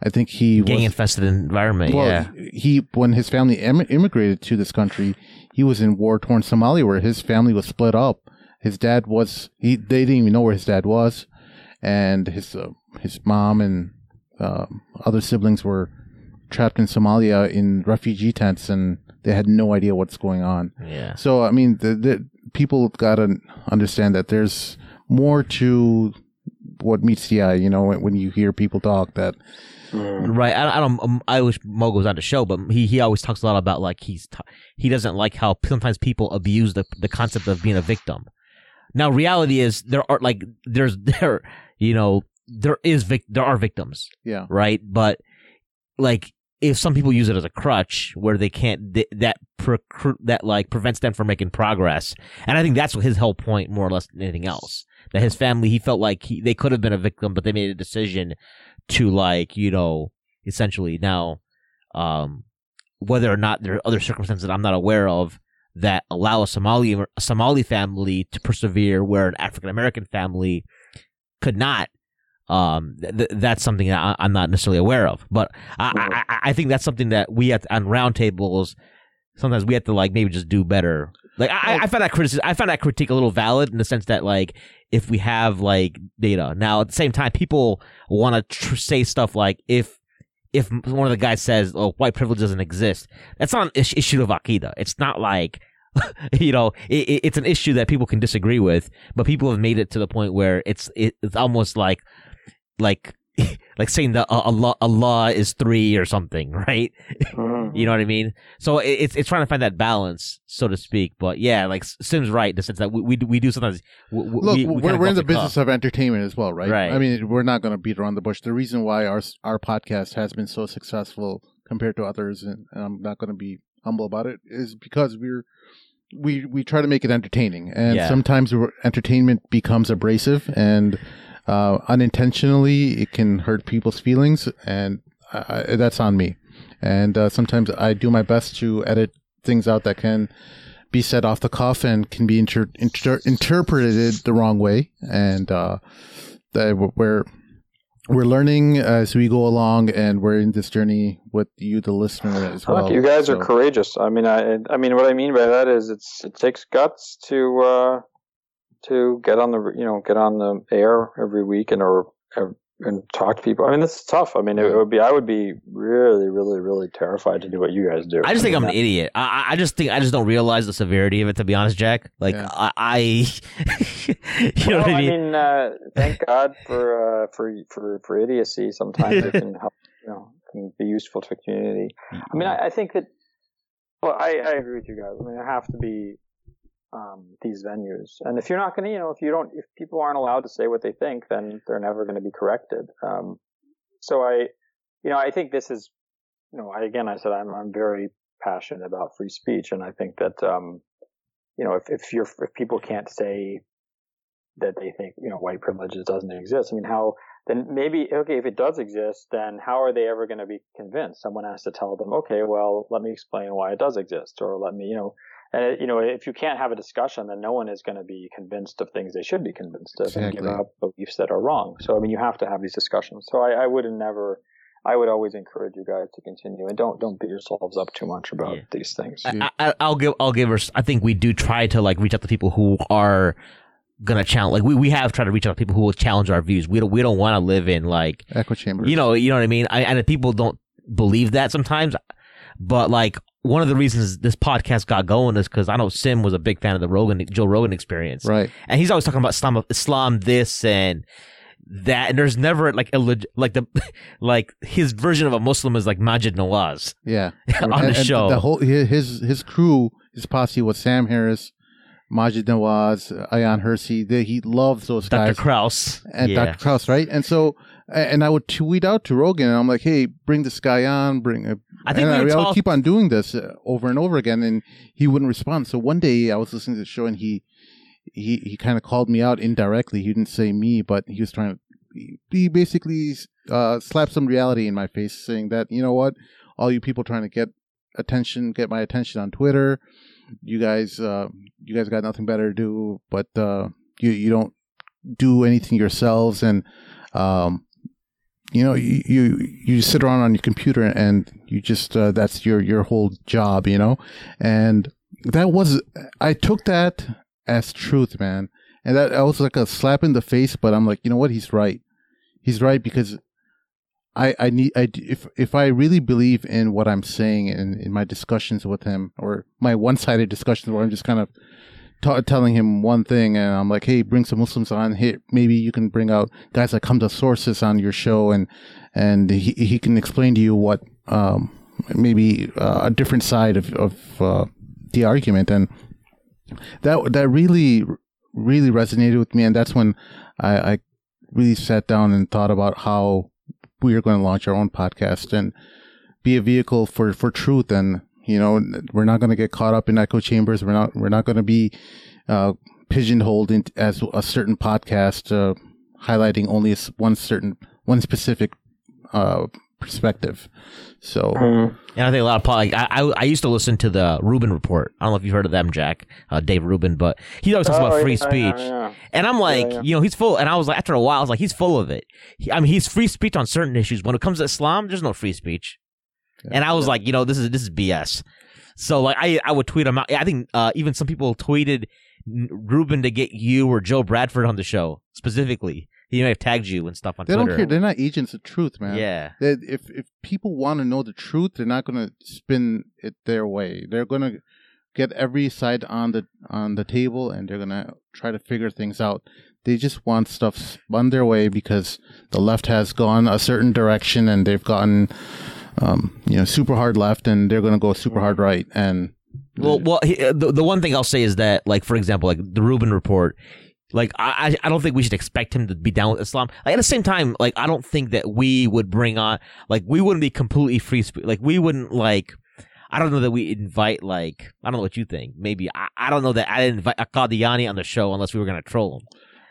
I think he gang infested environment. Well, yeah, he when his family em- immigrated to this country he was in war torn Somalia where his family was split up. His dad was he they didn't even know where his dad was, and his uh, his mom and uh, other siblings were trapped in Somalia in refugee tents, and they had no idea what's going on. Yeah. So I mean, the, the people gotta understand that there's more to what meets the eye. You know, when, when you hear people talk that Mm. Right. I, I don't. Um, I wish Moga was on the show, but he he always talks a lot about like he's t- he doesn't like how sometimes people abuse the the concept of being a victim. Now, reality is there are like there's there you know there is vic- there are victims. Yeah. Right. But like if some people use it as a crutch where they can't th- that pre- that like prevents them from making progress and i think that's his whole point more or less than anything else that his family he felt like he, they could have been a victim but they made a decision to like you know essentially now um whether or not there are other circumstances that I'm not aware of that allow a Somali a Somali family to persevere where an African American family could not. Um, th- that's something that I, am not necessarily aware of, but I, I, I think that's something that we at on roundtables sometimes we have to like maybe just do better. Like I, I found that criticism, I found that critique a little valid in the sense that like if we have like data. Now at the same time, people want to tr- say stuff like if if one of the guys says, "Oh, white privilege doesn't exist," that's not an issue of akida. It's not like you know, it, it's an issue that people can disagree with, but people have made it to the point where it's it, it's almost like like like saying that Allah Allah is three or something, right? Mm-hmm. you know what I mean? So it's it's trying to find that balance, so to speak. But yeah, like Sim's right in the sense that we we, we do sometimes. We, Look, we, we we're, we're in the business of entertainment as well, right? Right. I mean, we're not going to beat around the bush. The reason why our our podcast has been so successful compared to others, and I'm not going to be humble about it, is because we're we we try to make it entertaining, and yeah. sometimes entertainment becomes abrasive and uh, unintentionally, it can hurt people's feelings, and I, that's on me. And uh, sometimes I do my best to edit things out that can be said off the cuff and can be inter- inter- interpreted the wrong way. And uh, that we're we're learning as we go along, and we're in this journey with you, the listener, as well. Look, you guys so. are courageous. I mean, I I mean, what I mean by that is it's it takes guts to uh, to get on the you know get on the air every week and or and talk to people. I mean, this is tough. I mean, it would be I would be really, really, really terrified to do what you guys do. I just think I am an idiot. I, I just think I just don't realize the severity of it. To be honest, Jack, like yeah. I, I you know well, I mean? I mean, uh, thank God for uh, for for for idiocy. Sometimes it can help. You know, can be useful to a community. I mean, I, I think that. Well, I, I agree with you guys. I mean, there have to be um, these venues. And if you're not going to, you know, if you don't, if people aren't allowed to say what they think, then they're never going to be corrected. Um, so I, you know, I think this is, you know, I, again, I said I'm, I'm very passionate about free speech, and I think that, um, you know, if if you're if people can't say that they think you know white privilege doesn't exist, I mean, how then maybe okay if it does exist, then how are they ever going to be convinced? Someone has to tell them, okay, well, let me explain why it does exist, or let me, you know, and uh, you know, if you can't have a discussion, then no one is going to be convinced of things they should be convinced of exactly. and give up beliefs that are wrong. So I mean, you have to have these discussions. So I, I would never, I would always encourage you guys to continue and don't don't beat yourselves up too much about Yeah. these things. I, I, I'll give I'll give her. I think we do try to like reach out to people who are gonna challenge. Like we, we have tried to reach out to people who will challenge our views. We don't we don't want to live in like Echo chamber. you know you know what I mean. I, and people don't believe that sometimes, but like one of the reasons this podcast got going is because I know Sim was a big fan of the Rogan Joe Rogan experience, right. and he's always talking about Islam, Islam this and that, and there's never like a leg- like the like his version of a Muslim is like Maajid Nawaz Yeah. on And- the show. The whole his his crew, his posse was Sam Harris, Maajid Nawaz, Ayaan Hirsi. They, he loves those Dr. guys. Krauss and yeah. Dr. Krauss, right? And so, and I would tweet out to Rogan, and I'm like, "Hey, bring this guy on, bring." A, I think I, I would keep on doing this uh, over and over again, and he wouldn't respond. So one day, I was listening to the show, and he he he kind of called me out indirectly. He didn't say me, but he was trying to. He, he basically uh, slapped some reality in my face, saying that you know what, all you people trying to get attention, get my attention on Twitter, you guys, uh, you guys got nothing better to do, but uh, you you don't do anything yourselves, and um, you know you, you you sit around on your computer and you just uh, that's your your whole job, you know, and that was I took that as truth, man, and that, that was like a slap in the face, but I'm like, you know what, he's right, he's right because. I, I need I if if I really believe in what I'm saying in, in my discussions with him or my one sided discussions where I'm just kind of t- telling him one thing and I'm like, hey, bring some Muslims on. Hey, maybe you can bring out guys that come to sources on your show and and he he can explain to you what um maybe uh, a different side of of uh, the argument and that that really really resonated with me and that's when I, I really sat down and thought about how we are going to launch our own podcast and be a vehicle for for truth and you know we're not going to get caught up in echo chambers we're not we're not going to be uh, pigeonholed in, as a certain podcast uh, highlighting only a s one certain one specific uh, perspective so Mhm. And I think a lot of pod- like I, I I used to listen to the Rubin Report. I don't know if you've heard of them, Jack, uh, Dave Rubin, but he always talks Oh, about free yeah, speech. yeah, yeah. And I'm like, yeah. you know, he's full. And I was like, after a while, I was like, he's full of it. He, I mean, he's free speech on certain issues. When it comes to Islam, there's no free speech. And I was like, you know, this is this is BS. So like, I I would tweet him out. I think uh, even some people tweeted Rubin to get you or Joe Bradford on the show specifically. He may have tagged you and stuff on they Twitter. don't care they're not agents of truth man Yeah. that if if people want to know the truth, they're not going to spin it their way. They're going to get every side on the on the table, and they're going to try to figure things out. They just want stuff spun their way because the left has gone a certain direction, and they've gotten um, you know super hard left, and they're going to go super hard right. And Well, well, he, uh, the, the one thing I'll say is that, like, for example, like the Rubin report, like, I, I don't think we should expect him to be down with Islam. Like, at the same time, like, I don't think that we would bring on, like, we wouldn't be completely free speech. Like, we wouldn't, like, I don't know that we invite, like, I don't know what you think. Maybe, I, I don't know that I didn't invite Qadiani on the show unless we were going to troll him.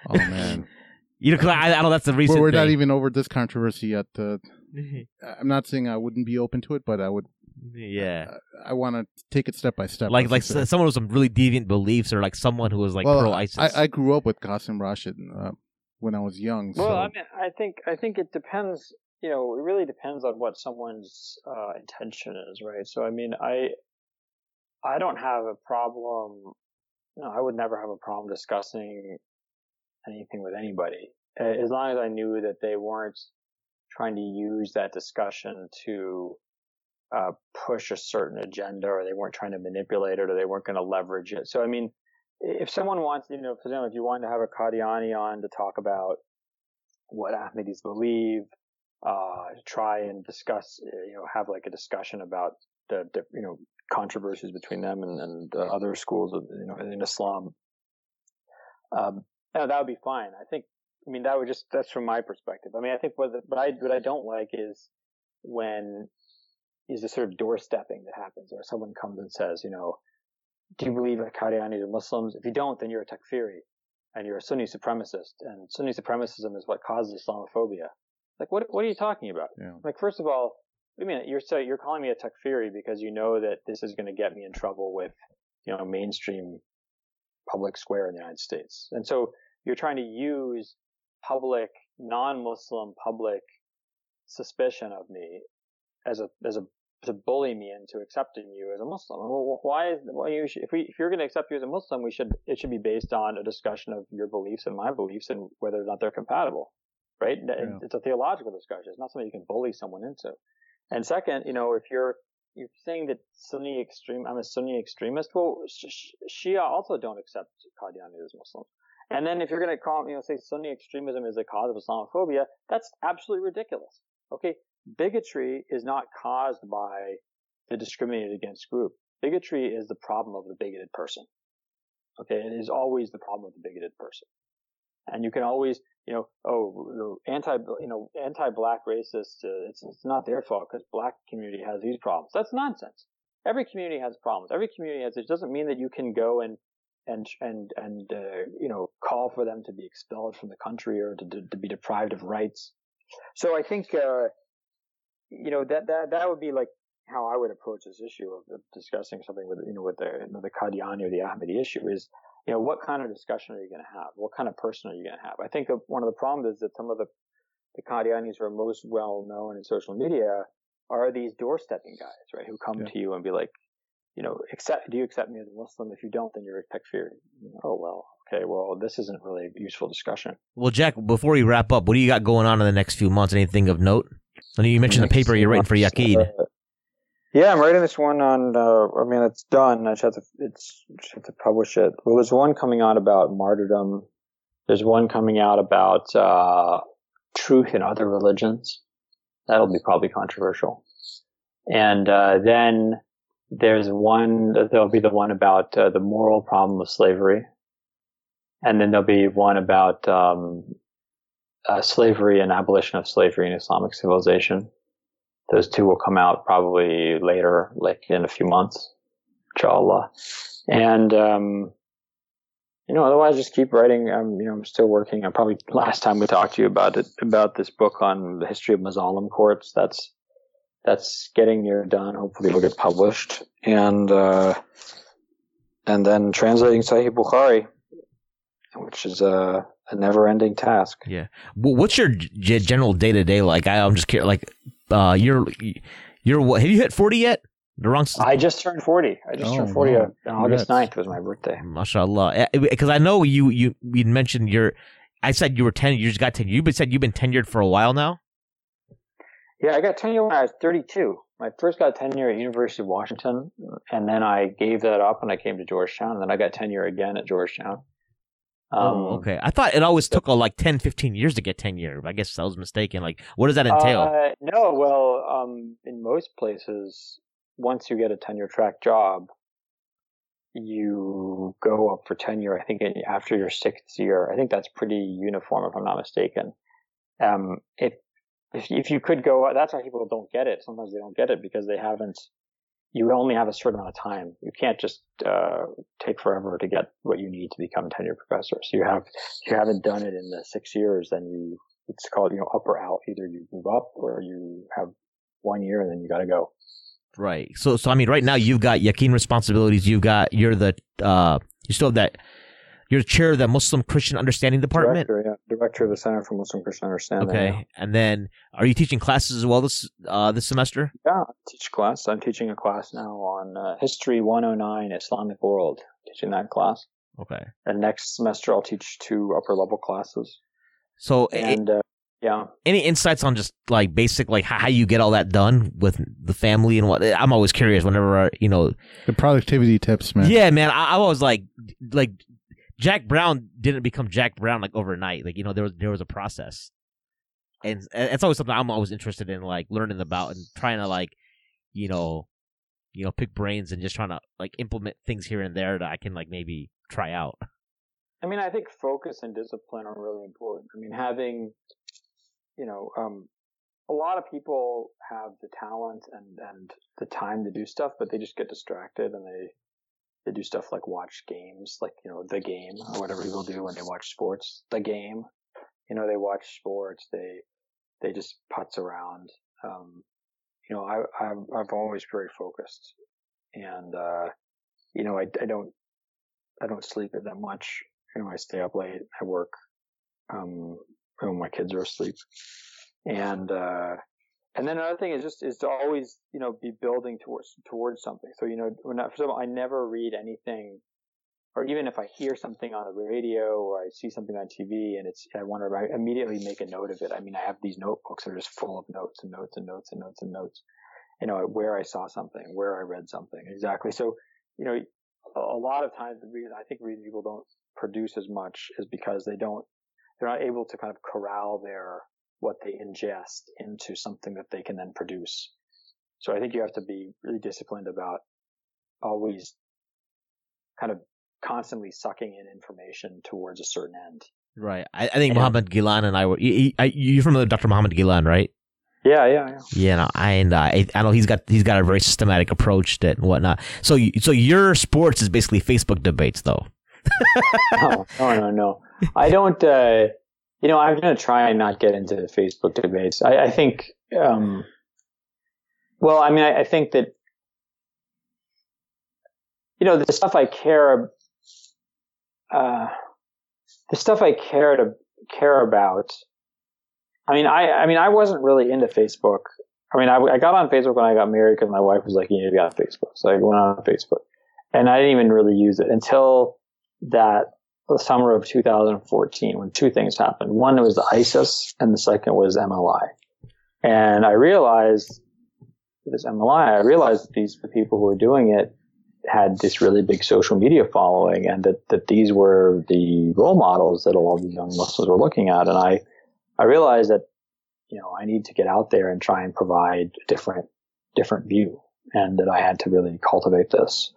oh man, You know, because I, I know that's the reason. we're, we're not even over this controversy yet. Uh. I'm not saying I wouldn't be open to it, but I would. yeah. I want to take it step by step. Like, like just s- someone with some really deviant beliefs or like someone who was like well, pro ISIS. I, I grew up with Qasim Rashid uh, when I was young. Well, so I mean, I think I think it depends. You know, it really depends on what someone's uh, intention is, right? So, I mean, I I don't have a problem. No, I would never have a problem discussing anything with anybody, Uh, as long as I knew that they weren't trying to use that discussion to uh, push a certain agenda, or they weren't trying to manipulate it, or they weren't going to leverage it. So, I mean, if someone wants, you know, for example, if you wanted to have a Qadiani on to talk about what Ahmadis believe, uh, try and discuss, uh, you know, have like a discussion about the, the you know, controversies between them and, and uh, other schools of, you know, in Islam. Um, that would be fine. I think, I mean, that would just, that's from my perspective. I mean, I think what, the, what I, what I don't like is when is the sort of doorstepping that happens where someone comes and says, you know, do you believe that Qadianis are Muslims? If you don't, then you're a Takfiri and you're a Sunni supremacist. And Sunni supremacism is what causes Islamophobia. Like, what, what are you talking about? Yeah. Like, first of all, you mean? You're so, you're calling me a Takfiri because you know that this is going to get me in trouble with, you know, mainstream public square in the United States. And so you're trying to use public, non-Muslim public suspicion of me as a as a to bully me into accepting you as a Muslim. Well, why is why you should, if we if you're going to accept you as a Muslim, we should it should be based on a discussion of your beliefs and my beliefs and whether or not they're compatible, right? Yeah. It's a theological discussion. It's not something you can bully someone into. And second, you know, if you're you're saying that Sunni extreme, I'm a Sunni extremist. Well, Shia also don't accept Qadiani as Muslims. And then if you're going to call, you know, say Sunni extremism is the cause of Islamophobia, that's absolutely ridiculous. Okay, bigotry is not caused by the discriminated against group. Bigotry is the problem of the bigoted person. Okay, it is always the problem of the bigoted person. And you can always, you know, oh, anti, you know, anti-black racist, uh, it's, it's not their fault because black community has these problems. That's nonsense. Every community has problems. Every community has, it doesn't mean that you can go and, and, and, and, uh, you know, call for them to be expelled from the country or to, to, to be deprived of rights. So I think, uh, you know, that, that, that would be like how I would approach this issue of, of discussing something with, you know, with the, you know, the Qadiani or the Ahmadi issue is, you know, what kind of discussion are you going to have? What kind of person are you going to have? I think one of the problems is that some of the, the Qadianis who are most well known in social media are these doorstepping guys, right? Who come yeah. to you and be like, you know, accept, do you accept me as a Muslim? If you don't, then you're a takfir. Oh, well, okay, well, this isn't really a useful discussion. Well, Jack, before we wrap up, what do you got going on in the next few months? Anything of note? I know you mentioned the paper you're writing for Yaqeen. Uh, yeah, I'm writing this one on. Uh, I mean, it's done. I just have to. It's just have to publish it. Well, there's one coming out about martyrdom. There's one coming out about uh, truth in other religions. That'll be probably controversial. And uh, then there's one. There'll be the one about uh, the moral problem of slavery, and then there'll be one about um, uh, slavery and abolition of slavery in Islamic civilization. Those two will come out probably later, like in a few months, inshallah. And, um, you know, otherwise just keep writing. I'm, you know, I'm still working. I probably last time we talked to you about it, about this book on the history of Mazalim courts. That's, that's getting near done. Hopefully it'll get published. And, uh, and then translating Sahih Bukhari, which is, uh, a never-ending task. Yeah. What's your g- general day to day like? I, am just curious. Like, uh, you're you're what? Have you hit forty yet? The wrong. I just turned forty. I just oh, turned forty wow. on August 9th was my birthday. Mashallah. Because I know you you you mentioned your. I said you were ten. You just got ten. You said you've been tenured for a while now. Yeah, I got tenure when I was 32. I first got tenure at University of Washington, and then I gave that up and I came to Georgetown, and then I got tenure again at Georgetown. Oh, um, oh, okay. I thought it always took uh, like 10, 15 years to get tenure. I guess I was mistaken. Like, what does that entail? Uh, no, well, um, in most places, once you get a tenure track job, you go up for tenure. I think after your sixth year. I think that's pretty uniform, if I'm not mistaken. Um, if if if you could go, that's why people don't get it. Sometimes they don't get it because they haven't you only have a certain amount of time. You can't just uh, take forever to get what you need to become a tenure professor. So you have if you haven't done it in the six years, then you it's called you know up or out. Either you move up or you have one year and then you got to go. Right. So so I mean, right now you've got Yaqeen responsibilities. You've got you're the uh you still have that you're chair of the Muslim Christian Understanding Department. Director, yeah, director of the Center for Muslim Christian Understanding. Okay, yeah. and then are you teaching classes as well this uh, this semester? Yeah, I teach class. I'm teaching a class now on uh, History 109 Islamic World. Teaching that class. Okay. And next semester I'll teach two upper level classes. So and. It, uh, yeah. Any insights on just like basic like how you get all that done with the family and what? I'm always curious whenever I, you know the productivity tips, man. Yeah, man. I, I was like like Jack Brown didn't become Jack Brown like overnight. Like you know, there was there was a process, and, it's always something I'm always interested in, like learning about and trying to like, you know, you know, pick brains and just trying to like implement things here and there that I can like maybe try out. I mean, I think focus and discipline are really important. I mean, having, you know, um, a lot of people have the talent and and the time to do stuff, but they just get distracted and they they do stuff like watch games, like, you know, the game or whatever people do when they watch sports, the game. You know, they watch sports, they, they just putz around. Um, you know, I, I'm, I'm always very focused and, uh, you know, I, I don't, I don't sleep that much. You know, I stay up late, I work, um, when my kids are asleep and, uh, and then another thing is just is to always you know be building towards towards something. So you know, when I, for example, I never read anything, or even if I hear something on the radio or I see something on TV and it's I to I immediately make a note of it. I mean, I have these notebooks that are just full of notes and notes and notes and notes and notes. You know, where I saw something, where I read something, exactly. So you know, a lot of times the reason I think reason people don't produce as much is because they don't they're not able to kind of corral their what they ingest into something that they can then produce. So I think you have to be really disciplined about always kind of constantly sucking in information towards a certain end. Right. I, I think Muhammad Ghilan and I were. You, you're from the Dr. Muhammad Ghilan, right? Yeah, yeah, yeah. Yeah, no, I, and uh, I, I know he's got he's got a very systematic approach to it and whatnot. So, so your sports is basically Facebook debates, though. no, no, no, no. I don't. Uh, you know, I'm going to try and not get into the Facebook debates. I, I think, um, well, I mean, I, I, think that, you know, the stuff I care, uh, the stuff I care to care about. I mean, I, I mean, I wasn't really into Facebook. I mean, I, I got on Facebook when I got married because my wife was like, you need to be on Facebook. So I went on Facebook and I didn't even really use it until that the summer of 2014 when two things happened. One was the ISIS and the second was MLI. And I realized this MLI, I realized that these the people who were doing it had this really big social media following and that, that these were the role models that a all these young Muslims were looking at. And I, I realized that, you know, I need to get out there and try and provide a different, different view and that I had to really cultivate this.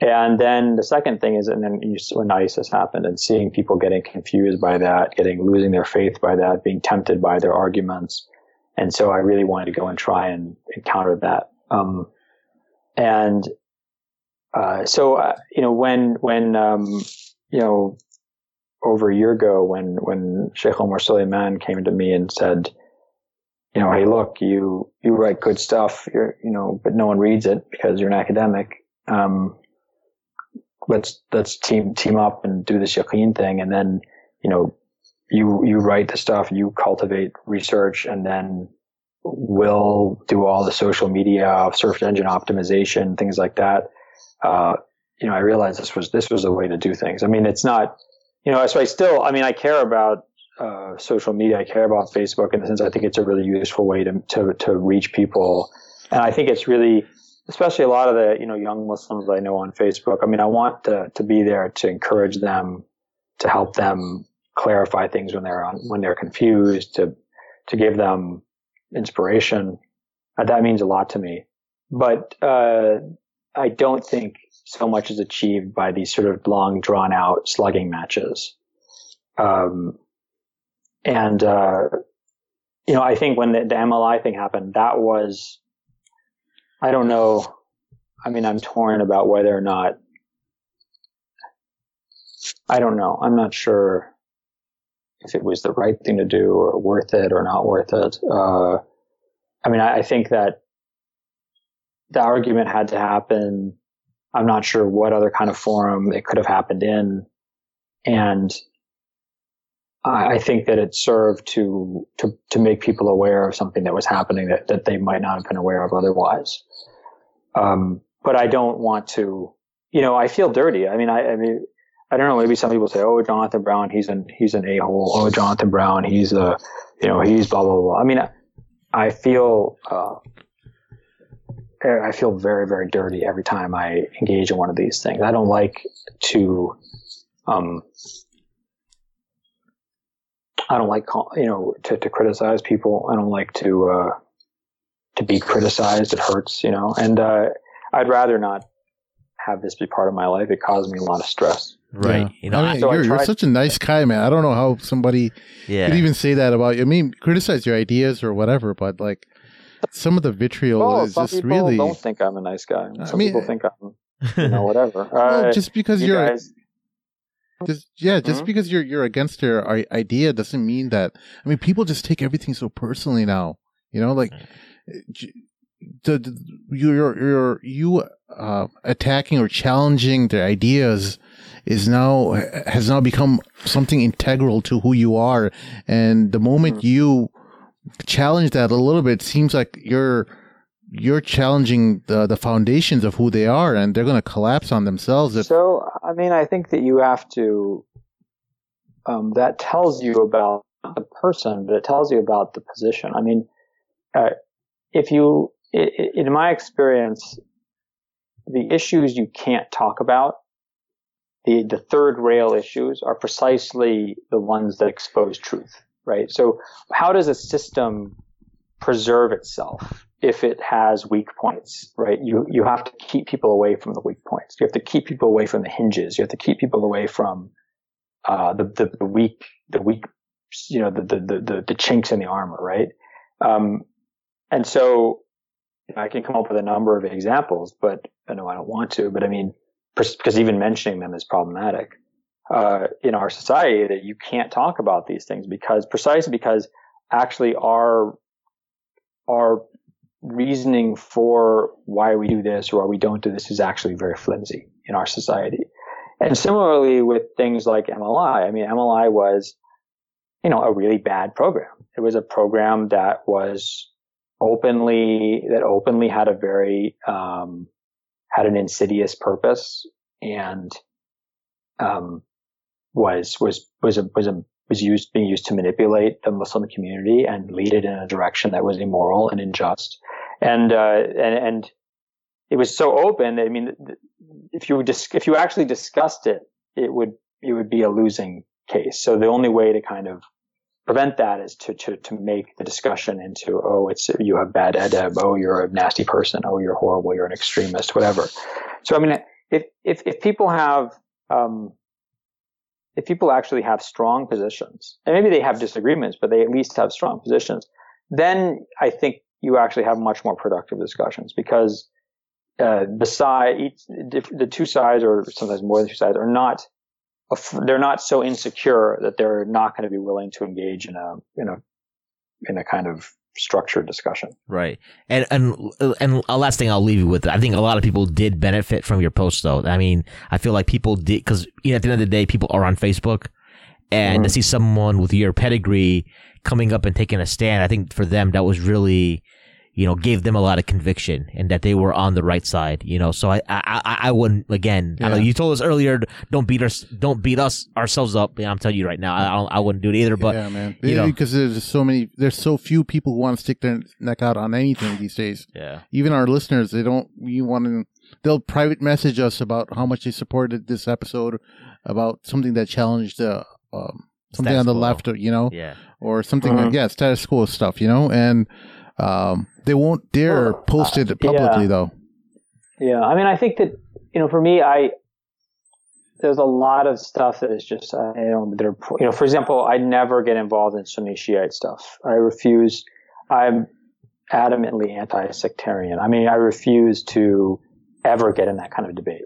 And then the second thing is, and then you, when ISIS happened and seeing people getting confused by that, getting losing their faith by that, being tempted by their arguments. And so I really wanted to go and try and encounter that. Um, and, uh, so, uh, you know, when, when, um, you know, over a year ago when, when Sheikh Omar Suleiman came to me and said, you know, hey, look, you, you write good stuff, you're, you know, but no one reads it because you're an academic. Um, let's let's team team up and do this yaqeen thing, and then you know you you write the stuff, you cultivate research, and then we'll do all the social media, search engine optimization, things like that. Uh, you know, I realized this was this was a way to do things. I mean, it's not, you know, so I still, I mean, I care about uh, social media. I care about Facebook in the sense I think it's a really useful way to to to reach people, and I think it's really especially a lot of the you know young Muslims I know on Facebook. I mean, I want to to be there to encourage them, to help them clarify things when they're on when they're confused, to to give them inspiration. Uh, that means a lot to me. But uh, I don't think so much is achieved by these sort of long, drawn out slugging matches. Um, and uh, you know, I think when the, the MLI thing happened, that was I don't know. I mean, I'm torn about whether or not. I don't know. I'm not sure if it was the right thing to do or worth it or not worth it. Uh, I mean, I, I think that the argument had to happen. I'm not sure what other kind of forum it could have happened in. And I think that it served to, to, to make people aware of something that was happening that, that they might not have been aware of otherwise. Um, but I don't want to, you know, I feel dirty. I mean, I, I mean, I don't know. Maybe some people say, "Oh, Jonathan Brown, he's an he's an a hole." Oh, Jonathan Brown, he's a, you know, he's blah blah blah. I mean, I feel uh, I feel very very dirty every time I engage in one of these things. I don't like to, um, I don't like you know to, to criticize people. I don't like to uh, to be criticized. It hurts, you know, and uh, I'd rather not have this be part of my life. It caused me a lot of stress. Right. Yeah. You know, I mean, so you're, you're, such a nice guy, man. I don't know how somebody yeah. could even say that about you. I mean, criticize your ideas or whatever, but like some of the vitriol well, is just really. People don't think I'm a nice guy. Some I mean, people think I'm, you know, whatever. well, uh, just because you are just yeah, just mm-hmm. because you're you're against her idea doesn't mean that. I mean, people just take everything so personally now. You know, like the, you're you're you uh, attacking or challenging their ideas is now has now become something integral to who you are and the moment mm-hmm. you challenge that a little bit, seems like you're you're challenging the the foundations of who they are, and they're going to collapse on themselves. If, so, I mean, I think that you have to. Um, that tells you about the person, but it tells you about the position. I mean, uh, if you, in my experience, the issues you can't talk about, the the third rail issues, are precisely the ones that expose truth. Right. So, how does a system preserve itself if it has weak points, right? You, you have to keep people away from the weak points. You have to keep people away from the hinges. You have to keep people away from, uh, the, the, the weak, the weak, you know, the, the, the, the chinks in the armor, right? Um, and so I can come up with a number of examples, but I know I don't want to, but I mean, because even mentioning them is problematic, uh, in our society that you can't talk about these things because precisely because actually our our reasoning for why we do this or why we don't do this is actually very flimsy in our society. And similarly with things like MLI, I mean, MLI was, you know, a really bad program. It was a program that was openly, that openly had a very, um, had an insidious purpose and, um, was, was, was a, was a, was used, being used to manipulate the Muslim community and lead it in a direction that was immoral and unjust. And, uh, and, and it was so open. I mean, if you dis- if you actually discussed it, it would, it would be a losing case. So the only way to kind of prevent that is to, to, to make the discussion into, oh, it's, you have bad edeb. Oh, you're a nasty person. Oh, you're horrible. You're an extremist, whatever. So, I mean, if, if, if people have, um, if people actually have strong positions, and maybe they have disagreements, but they at least have strong positions, then I think you actually have much more productive discussions because uh, the side, each, the two sides, or sometimes more than two sides, are not they're not so insecure that they're not going to be willing to engage in a in a in a kind of structured discussion. Right. And and and a last thing I'll leave you with. I think a lot of people did benefit from your post though. I mean, I feel like people did because you know at the end of the day, people are on Facebook, and mm-hmm. to see someone with your pedigree coming up and taking a stand, I think for them that was really you know, gave them a lot of conviction and that they were on the right side, you know. So I, I, I wouldn't again. Yeah. I know you told us earlier, don't beat us, don't beat us ourselves up. I'm telling you right now, I, I wouldn't do it either. But yeah, man, you know, because there's so many, there's so few people who want to stick their neck out on anything these days. Yeah, even our listeners, they don't. You want to, they'll private message us about how much they supported this episode, about something that challenged the. Um, something status on the quo. left, or, you know, yeah, or something mm-hmm. like yeah, status quo stuff, you know, and um, they won't dare well, post it publicly, yeah. though. Yeah, I mean, I think that you know, for me, I there's a lot of stuff that is just uh, you know, you know, for example, I never get involved in Sunni Shiite stuff. I refuse. I'm adamantly anti-sectarian. I mean, I refuse to ever get in that kind of debate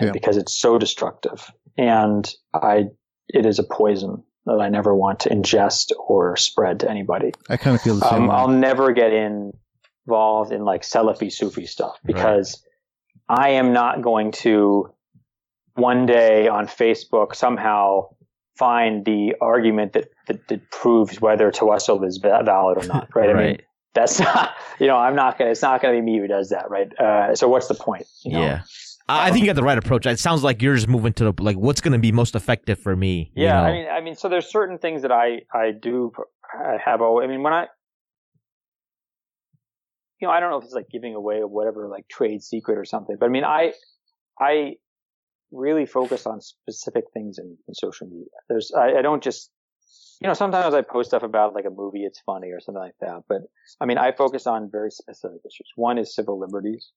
yeah. because it's so destructive, and I it is a poison that I never want to ingest or spread to anybody. I kind of feel the same. Um, I'll never get involved in like Salafi Sufi stuff because right. I am not going to one day on Facebook somehow find the argument that, that, that proves whether tawassul is valid or not. Right. right. I mean, that's not, you know, I'm not going to, it's not going to be me who does that. Right. Uh, so what's the point? You know? Yeah. I think you got the right approach. It sounds like you're just moving to the like what's going to be most effective for me. Yeah, know? I mean, I mean, so there's certain things that I I do I have. I mean, when I you know, I don't know if it's like giving away or whatever like trade secret or something, but I mean, I I really focus on specific things in, in social media. There's I, I don't just you know, sometimes I post stuff about like a movie, it's funny or something like that. But I mean, I focus on very specific issues. One is civil liberties.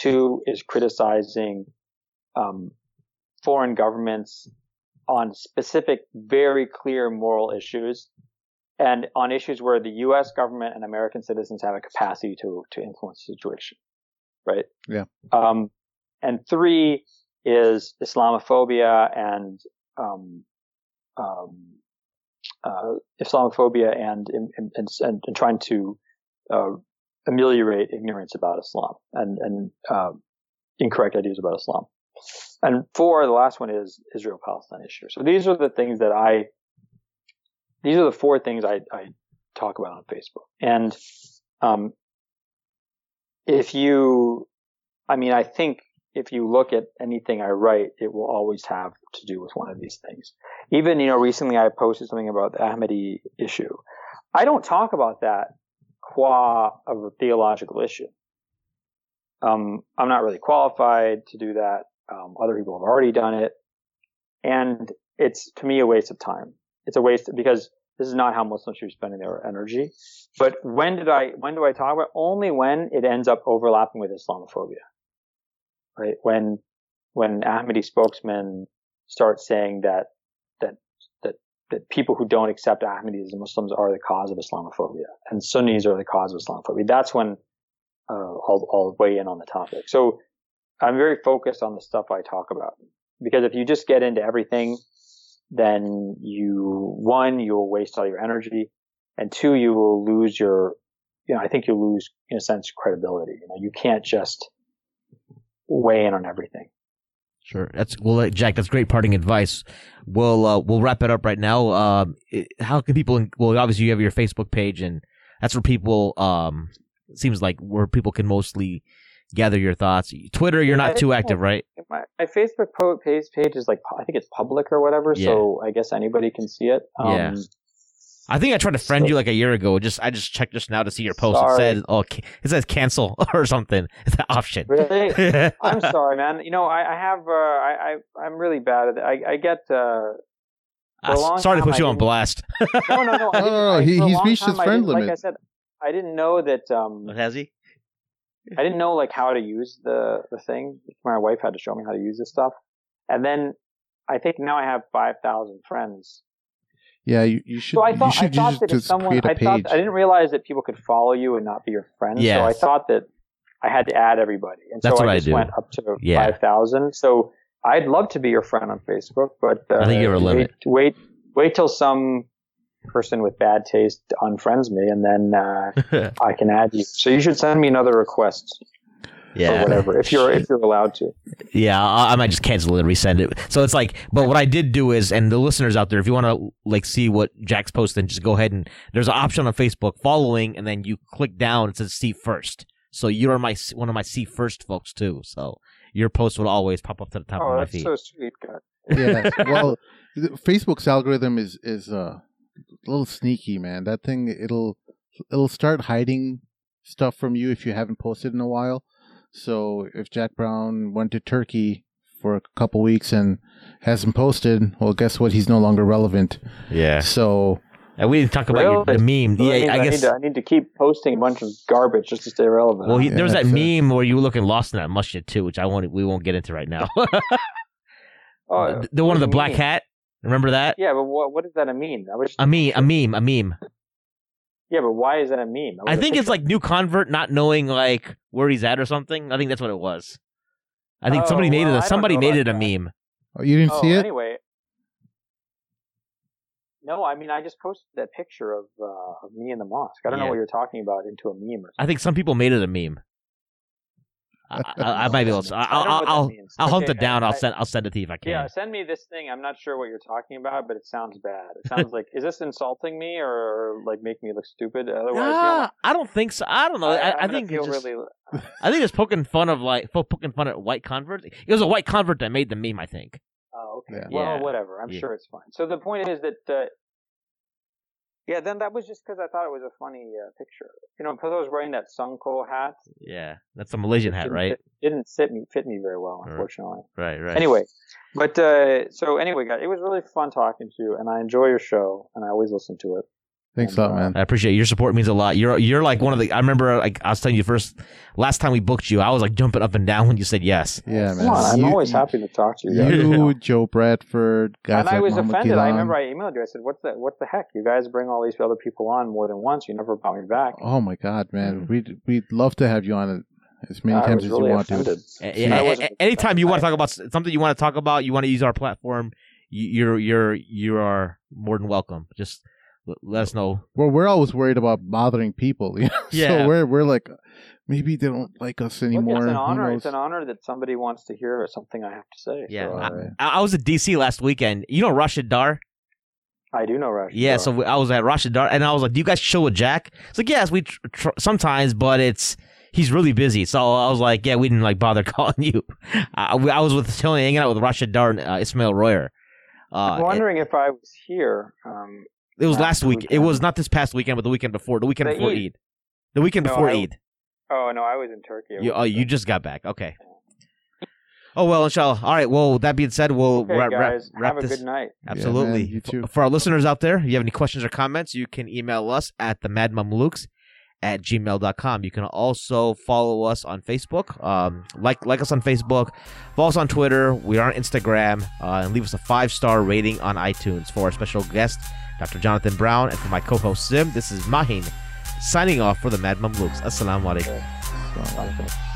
Two is criticizing um, foreign governments on specific, very clear moral issues, and on issues where the U.S. government and American citizens have a capacity to to influence the situation. Right. Yeah. Um, and three is Islamophobia and um, um, uh, Islamophobia and and, and, and trying to uh, ameliorate ignorance about Islam and, and uh, incorrect ideas about Islam. And four, the last one is Israel Palestine issue. So these are the things that I, these are the four things I, I talk about on Facebook. And um, if you, I mean, I think if you look at anything I write, it will always have to do with one of these things. Even, you know, recently I posted something about the Ahmadi issue. I don't talk about that qua of a theological issue. Um, I'm not really qualified to do that. Um, other people have already done it. And it's to me a waste of time. It's a waste because this is not how Muslims should be spending their energy. But when did I, when do I talk about? Only when it ends up overlapping with Islamophobia. Right? When, when Ahmadi spokesmen start saying that, that, that, people who don't accept Ahmadis as Muslims are the cause of Islamophobia and Sunnis are the cause of Islamophobia. That's when, uh, I'll, I'll weigh in on the topic. So I'm very focused on the stuff I talk about because if you just get into everything, then you, one, you will waste all your energy and two, you will lose your, you know, I think you'll lose in a sense credibility. You know, you can't just weigh in on everything. Sure. That's well, Jack. That's great parting advice. We'll uh, we'll wrap it up right now. Um, it, how can people? Well, obviously you have your Facebook page, and that's where people. Um, seems like where people can mostly gather your thoughts. Twitter, you're not too active, right? My, my Facebook page page is like I think it's public or whatever, Yeah. so I guess anybody can see it. Um, Yeah. I think I tried to friend So- you like a year ago. Just I just checked just now to see your post. It said oh it says cancel or something. It's that option. Really? I'm sorry, man. You know, I, I have, uh, I, I, I'm really bad at it. I, I get, uh, Uh, sorry to time, put you on blast. no, no, no. I No, didn't- no, no, I- he- he's reached his time, friend didn't- Like limit. I said, I didn't know that, um, Has he? I didn't know like how to use the, the thing. My wife had to show me how to use this stuff. And then I think now I have 5,000 friends. Yeah, you, you should. So I you thought, I thought just, that if someone, create a I page. thought, I didn't realize that people could follow you and not be your friend. So I thought that I had to add everybody. And That's so what I I just do. went up to Yeah. 5,000. So I'd love to be your friend on Facebook, but uh, I think you're a limit. Wait, wait, wait till some person with bad taste unfriends me, and then uh, I can add you. So you should send me another request or yeah. whatever if you're if you're allowed to. Yeah, I, I might just cancel it and resend it. So it's like, but what I did do is, and the listeners out there, if you want to like see what Jack's posting, just go ahead and there's an option on Facebook, following, and then you click down. It says see first. So you're my one of my see first folks too. So your post will always pop up to the top Oh, of my that's feed. so sweet, God. yeah. Well, th- Facebook's algorithm is is uh, a little sneaky, man. That thing it'll it'll start hiding stuff from you if you haven't posted in a while. So if Jack Brown went to Turkey for a couple weeks and hasn't posted, well, guess what? He's no longer relevant. yeah, So and we didn't talk about your, the meme. So that Yeah, means I I, guess. need to, I need to keep posting a bunch of garbage just to stay relevant. Well, he, Yeah, there was that that's it. meme where you were looking lost in that masjid too, which I won't. We won't get into right now. oh, the, the one what of the black mean? hat. Remember that? Yeah, but what what does that mean? That was just A meme. A meme. A meme. Yeah, but why is that a meme? That I think it's like new convert not knowing like where he's at or something. I think that's what it was. I think Oh, somebody made well, it. I A, don't somebody made it a that. meme. oh, you didn't Oh, see it? anyway. No, I mean I just posted that picture of uh, of me in the mosque. I don't Yeah. know what you're talking about into a meme or I think some people made it a meme. I, I, I might be able to. I I'll, I'll, I'll, means. I'll hunt Okay, it down. I- I'll I- send. I'll send it to you if I can. Yeah, send me this thing. I'm not sure what you're talking about, but it sounds bad. It sounds like is this insulting me or like making me look stupid? Otherwise, you know, I don't think so. I don't know. I, I I'm think it's just, really. I think it's poking fun of like poking fun at white converts. It was a white convert that made the meme. I think. Oh, okay. Yeah. Well, Yeah. whatever. I'm Yeah. sure it's fine. So the point is that. Uh, yeah, then that was just because I thought it was a funny uh, picture. You know, because I was wearing that songkok hat. Yeah, that's a Malaysian hat, right? Fit, didn't fit me fit me very well, unfortunately. Right, right. Anyway, but uh, so anyway, guys, it was really fun talking to you, and I enjoy your show, and I always listen to it. Thanks a lot, man. I appreciate it. your support means a lot. You're you're like one of the. I remember like I was telling you first last time we booked you. I was like jumping up and down when you said yes. Yeah, man. Come on, I'm You- always happy to talk to you. guys. You, Joe Bradford, guys and I was Muhammad offended. I remember I emailed you. I said, "What's the what the heck? You guys bring all these other people on more than once. You never brought me back." Oh my God, man, Mhm. we'd we'd love to have you on it as many I times as really you want offended. A- Yeah. a- I a- wasn't- anytime you want to talk about something you want to talk about, you want to use our platform, you- you're you're you are more than welcome. Just l- let us know. Well, we're always worried about bothering people. You know? Yeah. So we're we're like, maybe they don't like us Look, anymore. it's an honor. It's an honor that somebody wants to hear something I have to say. Yeah, So, I, uh, I I was at DC last weekend. You know Rashid Dar? I do know Rashid. Yeah, Dar. so we, I was at Rashid Dar, and I was like, "Do you guys chill with Jack?" It's like, "Yes, we tr- tr- sometimes, but it's he's really busy." So I was like, "Yeah, we didn't like bother calling you." I, we- I was with chilling, hanging out with Rashid Dar and uh, Ismail Royer. Uh, I'm wondering if I was here. Um, it, it was last last week. It was not this past weekend, but the weekend before. The weekend The before Eid. Eid. The weekend No, before I- Eid. oh no, I was in Turkey. You, oh, you just got back. Okay. Oh well, inshallah. All right. Well, that being said, we'll Okay, wrap, wrap, guys, wrap have a this. good night. Absolutely. man, you too. For our listeners out there, if you have any questions or comments, you can email us at the Mad Mamluks at gmail.com. You can also follow us on Facebook. Um, like like us on Facebook. Follow us on Twitter. We are on Instagram. Uh, and leave us a five star rating on iTunes. For our special guest, Dr. Jonathan Brown, and for my co host Sim, this is Mahin signing off for the Mad Mamluks. Assalamu alaikum.